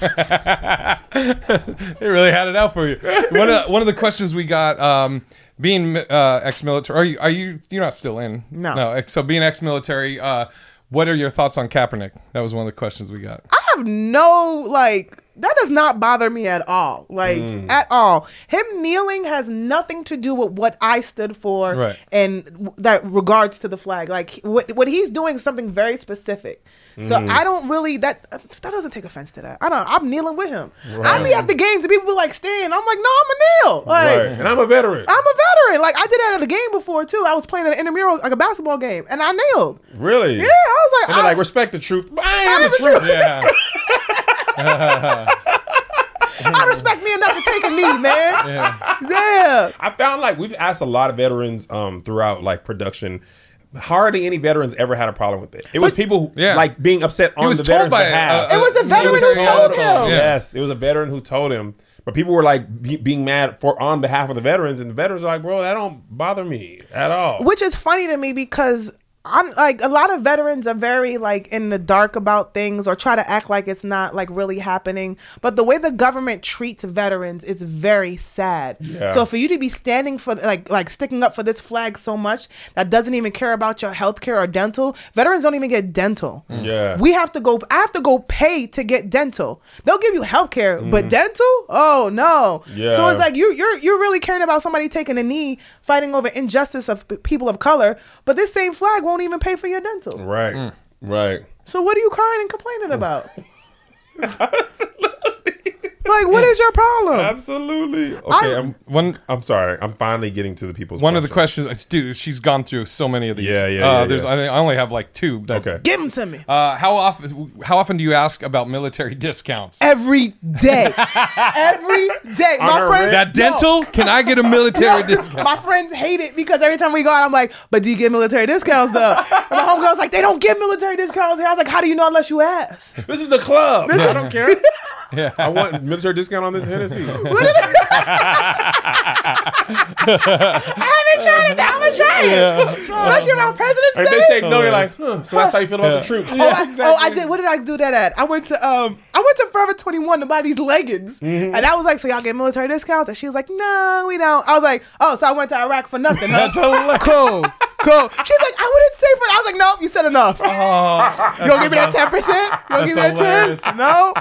they really had it out for you. One of one of the questions we got, um, being uh, ex-military, are you are you you're not still in? No. no. So being ex-military, uh, what are your thoughts on Kaepernick? That was one of the questions we got. I have no like that does not bother me at all. Like Mm. at all. Him kneeling has nothing to do with what I stood for Right. and w- that regards to the flag. Like what what he's doing is something very specific. So Mm. I don't really that that doesn't take offense to that. I don't I'm kneeling with him. I be at the games and people be like stand. I'm like, no, I'm a kneel. Like Right. And I'm a veteran. I'm a veteran. Like I did that at a game before too. I was playing an intramural like a basketball game and I kneeled. really? Yeah, I was like, And I- like, respect the truth. I am the the truth. Yeah, I respect me enough to take a knee, man. yeah. Yeah. I found like we've asked a lot of veterans um, throughout like production. Hardly any veterans ever had a problem with it. It was people Yeah. like being upset on was the veterans by a- behalf. a- It was a veteran was who told told him. him. Yeah. Yes, it was a veteran who told him. But people were like be, being mad for on behalf of the veterans, and the veterans are like, "Bro, that don't bother me at all." Which is funny to me because I'm like a lot of veterans are very like in the dark about things or try to act like it's not like really happening. But the way the government treats veterans is very sad. Yeah. So for you to be standing for like like sticking up for this flag so much that doesn't even care about your health care or dental, veterans don't even get dental. Mm. Yeah. We have to go I have to go pay to get dental. They'll give you health care, mm. but dental? Oh no. Yeah. So it's like you you're you're really caring about somebody taking a knee fighting over injustice of people of color, but this same flag won't even pay for your dental. right, mm. right. So what are you crying and complaining about? like what is your problem? Absolutely. Okay, I'm- I'm, One I'm sorry. I'm finally getting to the people's. one of the questions. questions, dude, she's gone through so many of these. Yeah, yeah, Uh, yeah, there's, yeah. I, I only have like two. That, Okay. Give them to me. Uh, how often? How often do you ask about military discounts? Every day. Every day. My her friends rent? That no. dental? Can I get a military No, discount? My friends hate it because every time we go out, I'm like, but do you get military discounts though? And my homegirl's like, they don't get military discounts here. I was like, how do you know unless you ask? This is the club. This I don't care. Yeah. I want military discount on this Hennessy. I haven't tried it. I'm gonna try it. Especially around President's And if Day. they say no, you're like, huh, so that's how you feel about the troops. Oh, I, oh, I did. What did I do that at? I went to um, I went to Forever 21 to buy these leggings, Mm-hmm. and I was like, "So y'all get military discounts?" And she was like, "No, we don't." I was like, "Oh, so I went to Iraq for nothing?" Huh? Cool. Cool. She's like, I wouldn't say for. I was like, nope, you said enough. Oh, You gonna give me that ten percent? You gonna give me that That's ten? No.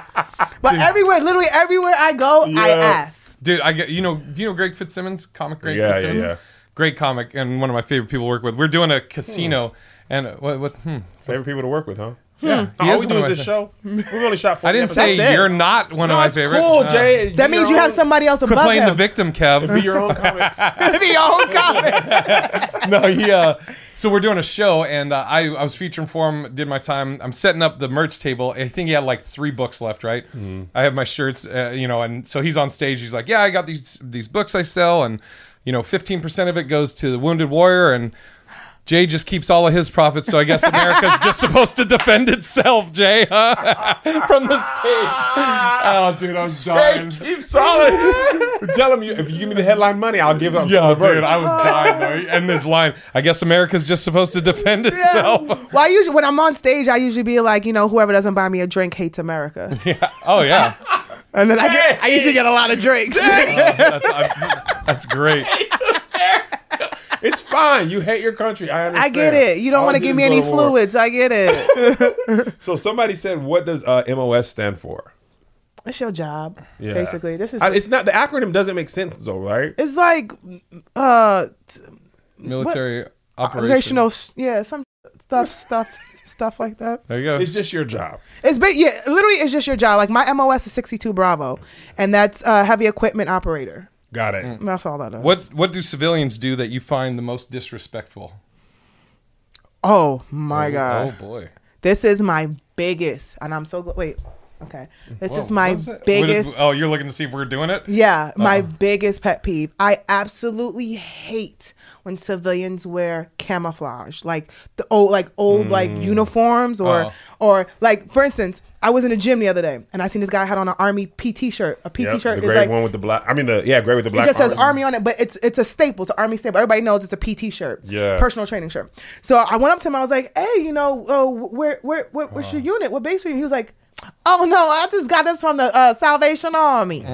But everywhere, literally everywhere I go, I ask. Dude, I get you know. Do you know Greg Fitzsimmons, comic Greg Yeah, yeah, Fitzsimmons? yeah. Great comic and one of my favorite people to work with. We're doing a casino and uh, what? what hmm. Favorite people to work with, huh? Yeah, All he is we do is this show. We've only shot. 40 I didn't episodes. say That's you're not one No, of my it's favorites. Cool, Uh, Jay. That means you have somebody else Quit above playing him. the victim, Kev. Be your own comics. Be your own comment. no, he. Uh, so we're doing a show, and uh, I I was featuring for him. Did my time. I'm setting up the merch table. I think he had like three books left, right? I have my shirts, uh, you know, and so he's on stage. He's like, "Yeah, I got these these books I sell, and you know, 15 percent of it goes to the Wounded Warrior, and." Jay just keeps all of his profits, so I guess America's just supposed to defend itself, Jay, huh? from the stage. Oh, dude, I was Hey, dying. keep solid. Tell him you, if you give me the headline money, I'll give up. Yeah, some of the dude, merch. I was dying though. And this line, I guess America's just supposed to defend itself. Well, I usually when I'm on stage, I usually be like, you know, whoever doesn't buy me a drink hates America, Yeah. Oh yeah, and then I get, I usually get a lot of drinks. Oh, that's I- that's great. It's fine. You hate your country. I understand. I get it. You don't want to give me any go to war. fluids. I get it. So somebody said, "What does uh, MOS stand for?" it's your job, Yeah. basically. This is I, it's not the acronym doesn't make sense though, right? it's like uh Military operation. operational, yeah, some stuff, stuff, stuff like that. There you go. It's just your job. It's ba- yeah, literally, it's just your job. Like my MOS is 62 Bravo, and that's uh, heavy equipment operator. Got it. Mm. That's all that is. What what do civilians do that you find the most disrespectful? Oh my Oh, god, Oh boy. this is my biggest, and I'm so wait. Okay, mm. this is my is biggest. Oh, you're looking to see if we're doing it? Yeah, my uh-huh. biggest pet peeve. I absolutely hate when civilians wear camouflage, like the old, like old, like mm. uniforms, or Oh. or like for instance, I was in a gym the other day and I seen this guy had on an army PT shirt. A PT Yep, shirt the is gray like one with the black. I mean, the yeah, gray with the black. it just says army on it, but it's it's a staple. It's an army staple. Everybody knows it's a PT shirt. Yeah. personal training shirt. So I went up to him. I was like, "Hey, you know, uh, where where where what's your unit? What base are you?" He was like, "Oh no, I just got this from the uh, Salvation Army."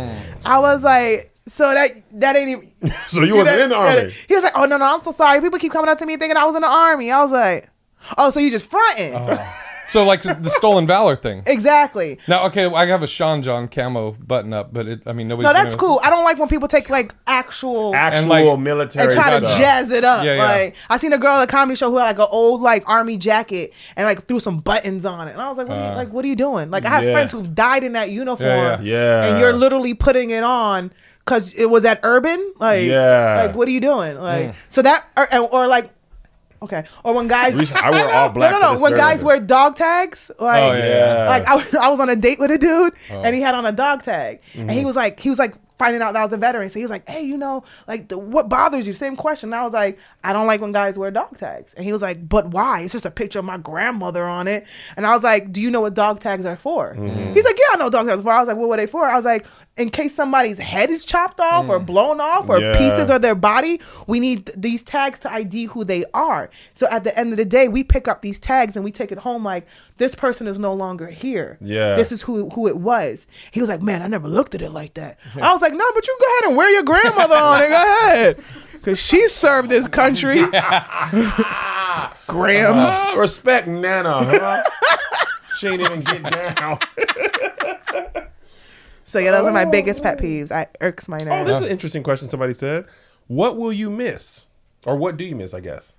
I was like, "So that that ain't even." So you wasn't that- in the army. He was like, "Oh no, no, I'm so sorry. People keep coming up to me thinking I was in the army." I was like, "Oh, so you just fronting?" So like the stolen valor thing. Exactly. Now, okay, I have a Sean John camo button up, but it, I mean nobody. No, that's gonna- cool. I don't like when people take like actual Actual like- military and try to stuff. jazz it up. Yeah, yeah. Like I seen a girl at a comedy show who had like an old like army jacket and like threw some buttons on it, and I was like, what are you, Uh. like what are you doing? Like I have Yeah. friends who've died in that uniform, Yeah, yeah. and you're literally putting it on because it was at Urban. Like, Yeah. like what are you doing? Like so that or, or like. Okay, or when guys, Recent- I wear all black No, for no, no. this When guys event. wear dog tags, like, Oh, yeah. Yeah. like I, was- I was on a date with a dude Oh. and he had on a dog tag and Mm-hmm. he was like he was like finding out that I was a veteran so he was like hey you know like the, what bothers you same question and I was like I don't like when guys wear dog tags and he was like but why it's just a picture of my grandmother on it and I was like do you know what dog tags are for Mm-hmm. he's like yeah I know dog tags are for I was like what were they for I was like in case somebody's head is chopped off Mm. or blown off or Yeah. pieces of their body we need th- these tags to ID who they are so at the end of the day we pick up these tags and we take it home like this person is no longer here Yeah. this is who who it was. He was like, "Man, I never looked at it like that." I was like, "No, but you go ahead and wear your grandmother on it. Go ahead, because she served this country." Grams. Ah, respect Nana, huh? she ain't even get down. So yeah, those are my biggest pet peeves. I irks my nerves. Oh, this is an interesting question. Somebody said, "What will you miss, or what do you miss?" I guess.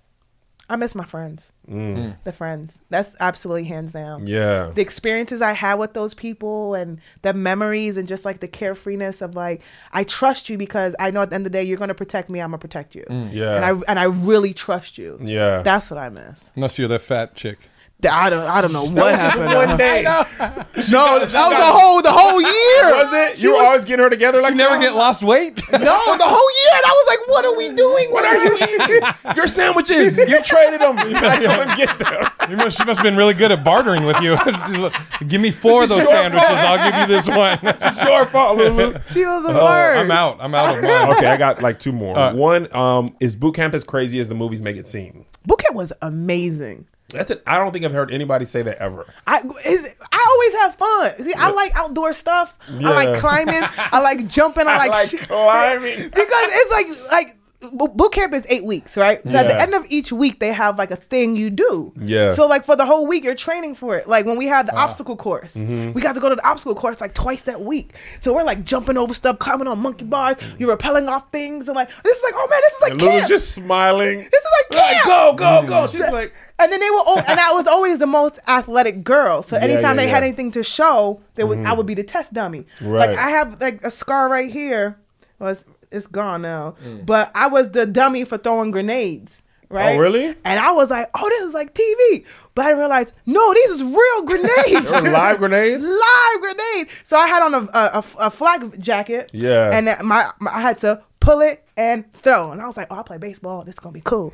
I miss my friends. Mm. The friends. That's absolutely hands down. Yeah. the experiences I had with those people and the memories and just like the carefreeness of like I trust you because I know at the end of the day you're gonna protect me, I'm gonna protect you. Yeah. And I and I really trust you. Yeah. That's what I miss. Unless you're that fat chick. I don't I don't know what happened. One day. No, that was the whole the whole year. Was it? She You were was- always getting her together like You never that? get lost weight. No, the whole year. And I was like, what are we doing? What are you eating? Your sandwiches. You traded them. I told him get them. You must, she must have been really good at bartering with you. Like, give me four of those sandwiches. fault. I'll give you this one. It's your fault, LouLou. She was the worst. I'm out. I'm out of mine. okay, I got like two more. Uh, One, um, is boot camp as crazy as the movies make it seem? Boot camp was amazing. That's it. I don't think I've heard anybody say that ever. I is I always have fun. See, I like outdoor stuff. I like climbing. I like jumping. I, I like, like sh- climbing. because it's like like boot camp is eight weeks, right? So at the end of each week, they have like a thing you do. Yeah. So like for the whole week, you're training for it. Like when we had the Ah. obstacle course, Mm-hmm. we got to go to the obstacle course like twice that week. So we're like jumping over stuff, climbing on monkey bars, you're rappelling off things, and like this is like, oh man, this is like And LouLou's camp. just smiling. this is like camp. go, go, go. She's So- like, and then they were, all, and I was always the most athletic girl. So anytime yeah, they had anything to show, they would I would be the test dummy. Right. Like I have like a scar right here. Well, it's, it's gone now, Mm. but I was the dummy for throwing grenades. Right? Oh, really? And I was like, oh, this is like TV. But I realized, no, these is real grenades. Live grenades? live grenades. So I had on a, a, a, a flak jacket. Yeah. And my, my I had to pull it and throw. And I was like, oh, I play baseball. This is gonna be cool.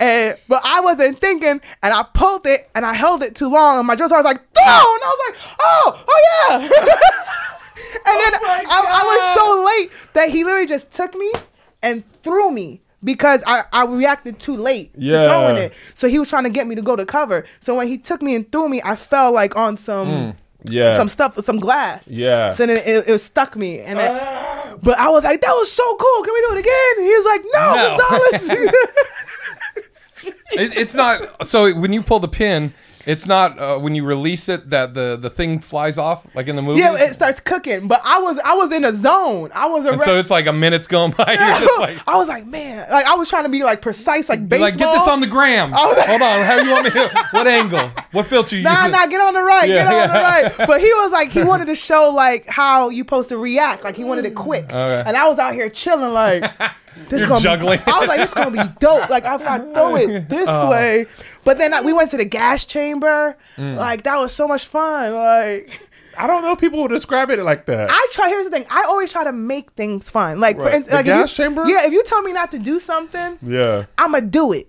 And but I wasn't thinking, and I pulled it and I held it too long, and my drill sergeant was like, throw, and I was like, oh, oh yeah. and then I, I was so late that he literally just took me and threw me. Because I, I reacted too late Yeah. to throwing it. So he was trying to get me to go to cover. So when he took me and threw me, I fell like on some mm, Yeah. some stuff, some glass. Yeah. So then it, it stuck me, and it, but I was like, that was so cool. Can we do it again? And he was like, no, No. Gonzalez. It, it's not. So when you pull the pin, it's not uh, when you release it that the the thing flies off like in the movie. yeah, it starts cooking. But I was I was in a zone. I was a and so it's like a minute's going by. You're just like. I was like, man, like I was trying to be like precise, like baseball. like, get this on the gram. Oh. Hold on, how you want me? To, what angle? What filter you Nah, using? nah, get on the right, Yeah, get on yeah. the right. But he was like, he wanted to show like how you supposed to react. Like he wanted it quick. Okay. And I was out here chilling like this You're juggling. Be, I was like, this gonna be dope. Like if I throw it this Oh. way. But then I, we went to the gas chamber. Mm. Like that was so much fun. Like I don't know if people would describe it like that. I try. Here's the thing. I always try to make things fun. Like for Right. instance, The like if gas you- chamber? Yeah, if you tell me not to do something, yeah. I'm gonna do it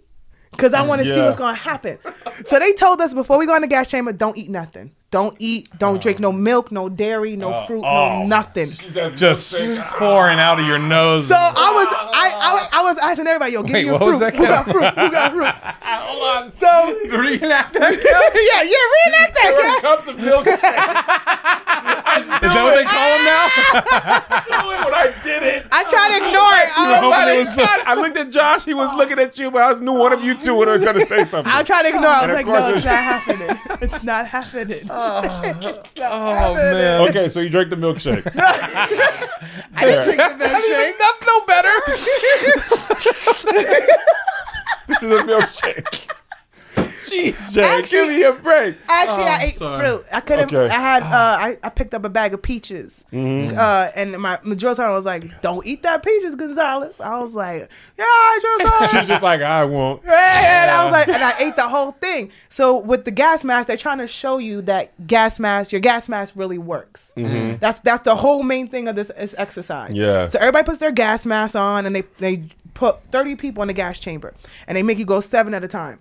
because I want to see Yeah. what's gonna happen. So they told us before we go in the gas chamber, don't eat nothing. Don't eat. Don't drink oh. no milk, no dairy, no oh. fruit, no oh. nothing. She's just pouring out of your nose. So I was, I, I, I was asking everybody, yo, give Wait, me a what fruit. was that, Who got fruit? Who got fruit? Hold on. So Reenact that. yeah, yeah, reenact that. Yeah. cups of milkshake. Is that what they call them now? when I did it. I tried to ignore it. I, was so- I looked at Josh. He was looking at you, but I knew one of you two were going to say something. I tried to ignore. it. I was like, no, it's not happening. It's not happening. It's not Oh, oh man. okay, so you drank the milkshake. I didn't drink the milkshake. That's no better. this is a milkshake. Jeez, Jay, Actually- give me a break. Actually, I Oh, ate sorry. fruit. I couldn't. Okay. I had. Uh, I, I picked up a bag of peaches. Uh, and my, my drill sergeant was like, "Don't eat that peaches, Gonzalez." I was like, "Yeah, drill She's just like, I won't. and I was like, and I ate the whole thing. So with the gas mask, they're trying to show you that gas mask, your gas mask really works. That's that's the whole main thing of this, this exercise. Yeah. So everybody puts their gas mask on, and they they put thirty people in the gas chamber, and they make you go seven at a time.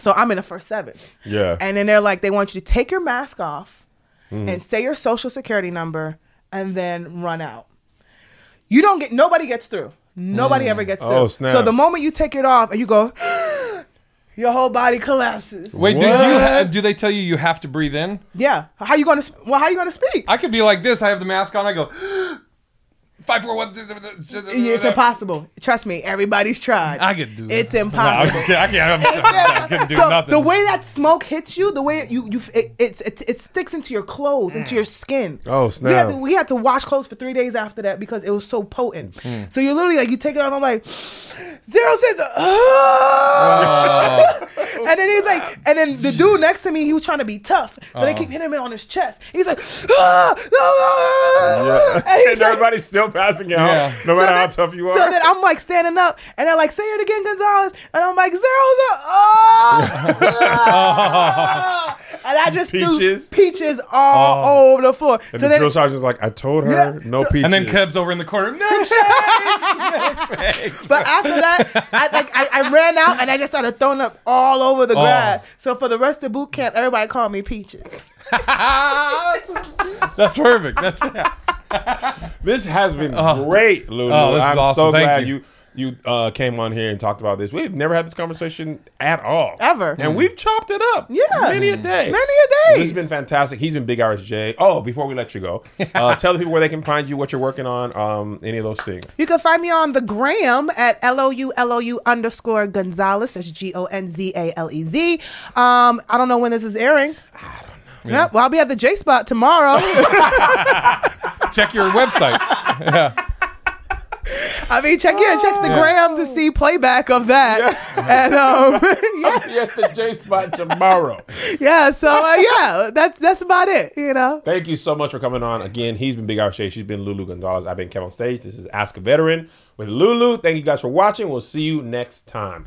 So I'm in the first seven. Yeah. And then they're like, they want you to take your mask off mm-hmm. and say your social security number and then run out. You don't get, nobody gets through. Nobody mm. ever gets oh, through. Oh, snap. So the moment you take it off and you go, your whole body collapses. Wait, do, do you ha- do they tell you you have to breathe in? Yeah. How you gonna? Well, how you gonna speak? I could be like this. I have the mask on. I go five, four, one. two, three, two, it's impossible. Trust me. Everybody's tried. I could do. that. It's No, I'm impossible. just kidding. I can't. I'm, I couldn't do so nothing. the way that smoke hits you, the way you you it it, it, it sticks into your clothes, into your skin. Oh, We had, snap. to, we had to wash clothes for three days after that because it was so potent. Mm. So you're literally like you take it off. I'm like zero cents. Oh. and then he's like, and then the dude next to me, he was trying to be tough, so Oh. they keep hitting him on his chest. He's like, ah, no, no, no, no." Yeah. and And like, everybody's still passing out, Yeah. no matter so how then- tough you are. So then I'm like standing up, and they're like, "Say it again, Gonzalez," and I'm like, "Zero, zero, oh!" and I just Peaches? threw peaches all oh. over the floor. and so the then, drill sergeant's like, I told her, Yeah. no So- peaches. and then Kev's over in the corner. Milkshakes, milkshakes. but after that, I like I, I ran out and I just started throwing up all over the Oh. grass. So for the rest of boot camp, everybody called me Peaches. That's, that's perfect. That's This has been Oh. great, LouLou. Oh, this I'm awesome. so Thank glad you. you. you uh, came on here and talked about this. We've never had this conversation at all, Ever. and we've chopped it up. Yeah. many a day, Many a day. This has been fantastic. He's been Big Irish J. Oh, before we let you go, uh, tell the people where they can find you, what you're working on, um, any of those things. You can find me on the gram at L O U L O U underscore Gonzalez. That's G O N Z A L E Z. Um, I don't know when this is airing. I don't know. Yep. Well, I'll be at the J Spot tomorrow. Check your website. Yeah. I mean, check yeah, check the gram to see playback of that. And um, yeah, Yes, the J spot tomorrow. yeah. So uh, yeah, that's that's about it. You know. Thank you so much for coming on. Again, he's been Big Irish J. She's been LouLou Gonzalez. I've been Kevin on stage. This is Ask a Veteran with LouLou. Thank you guys for watching. We'll see you next time.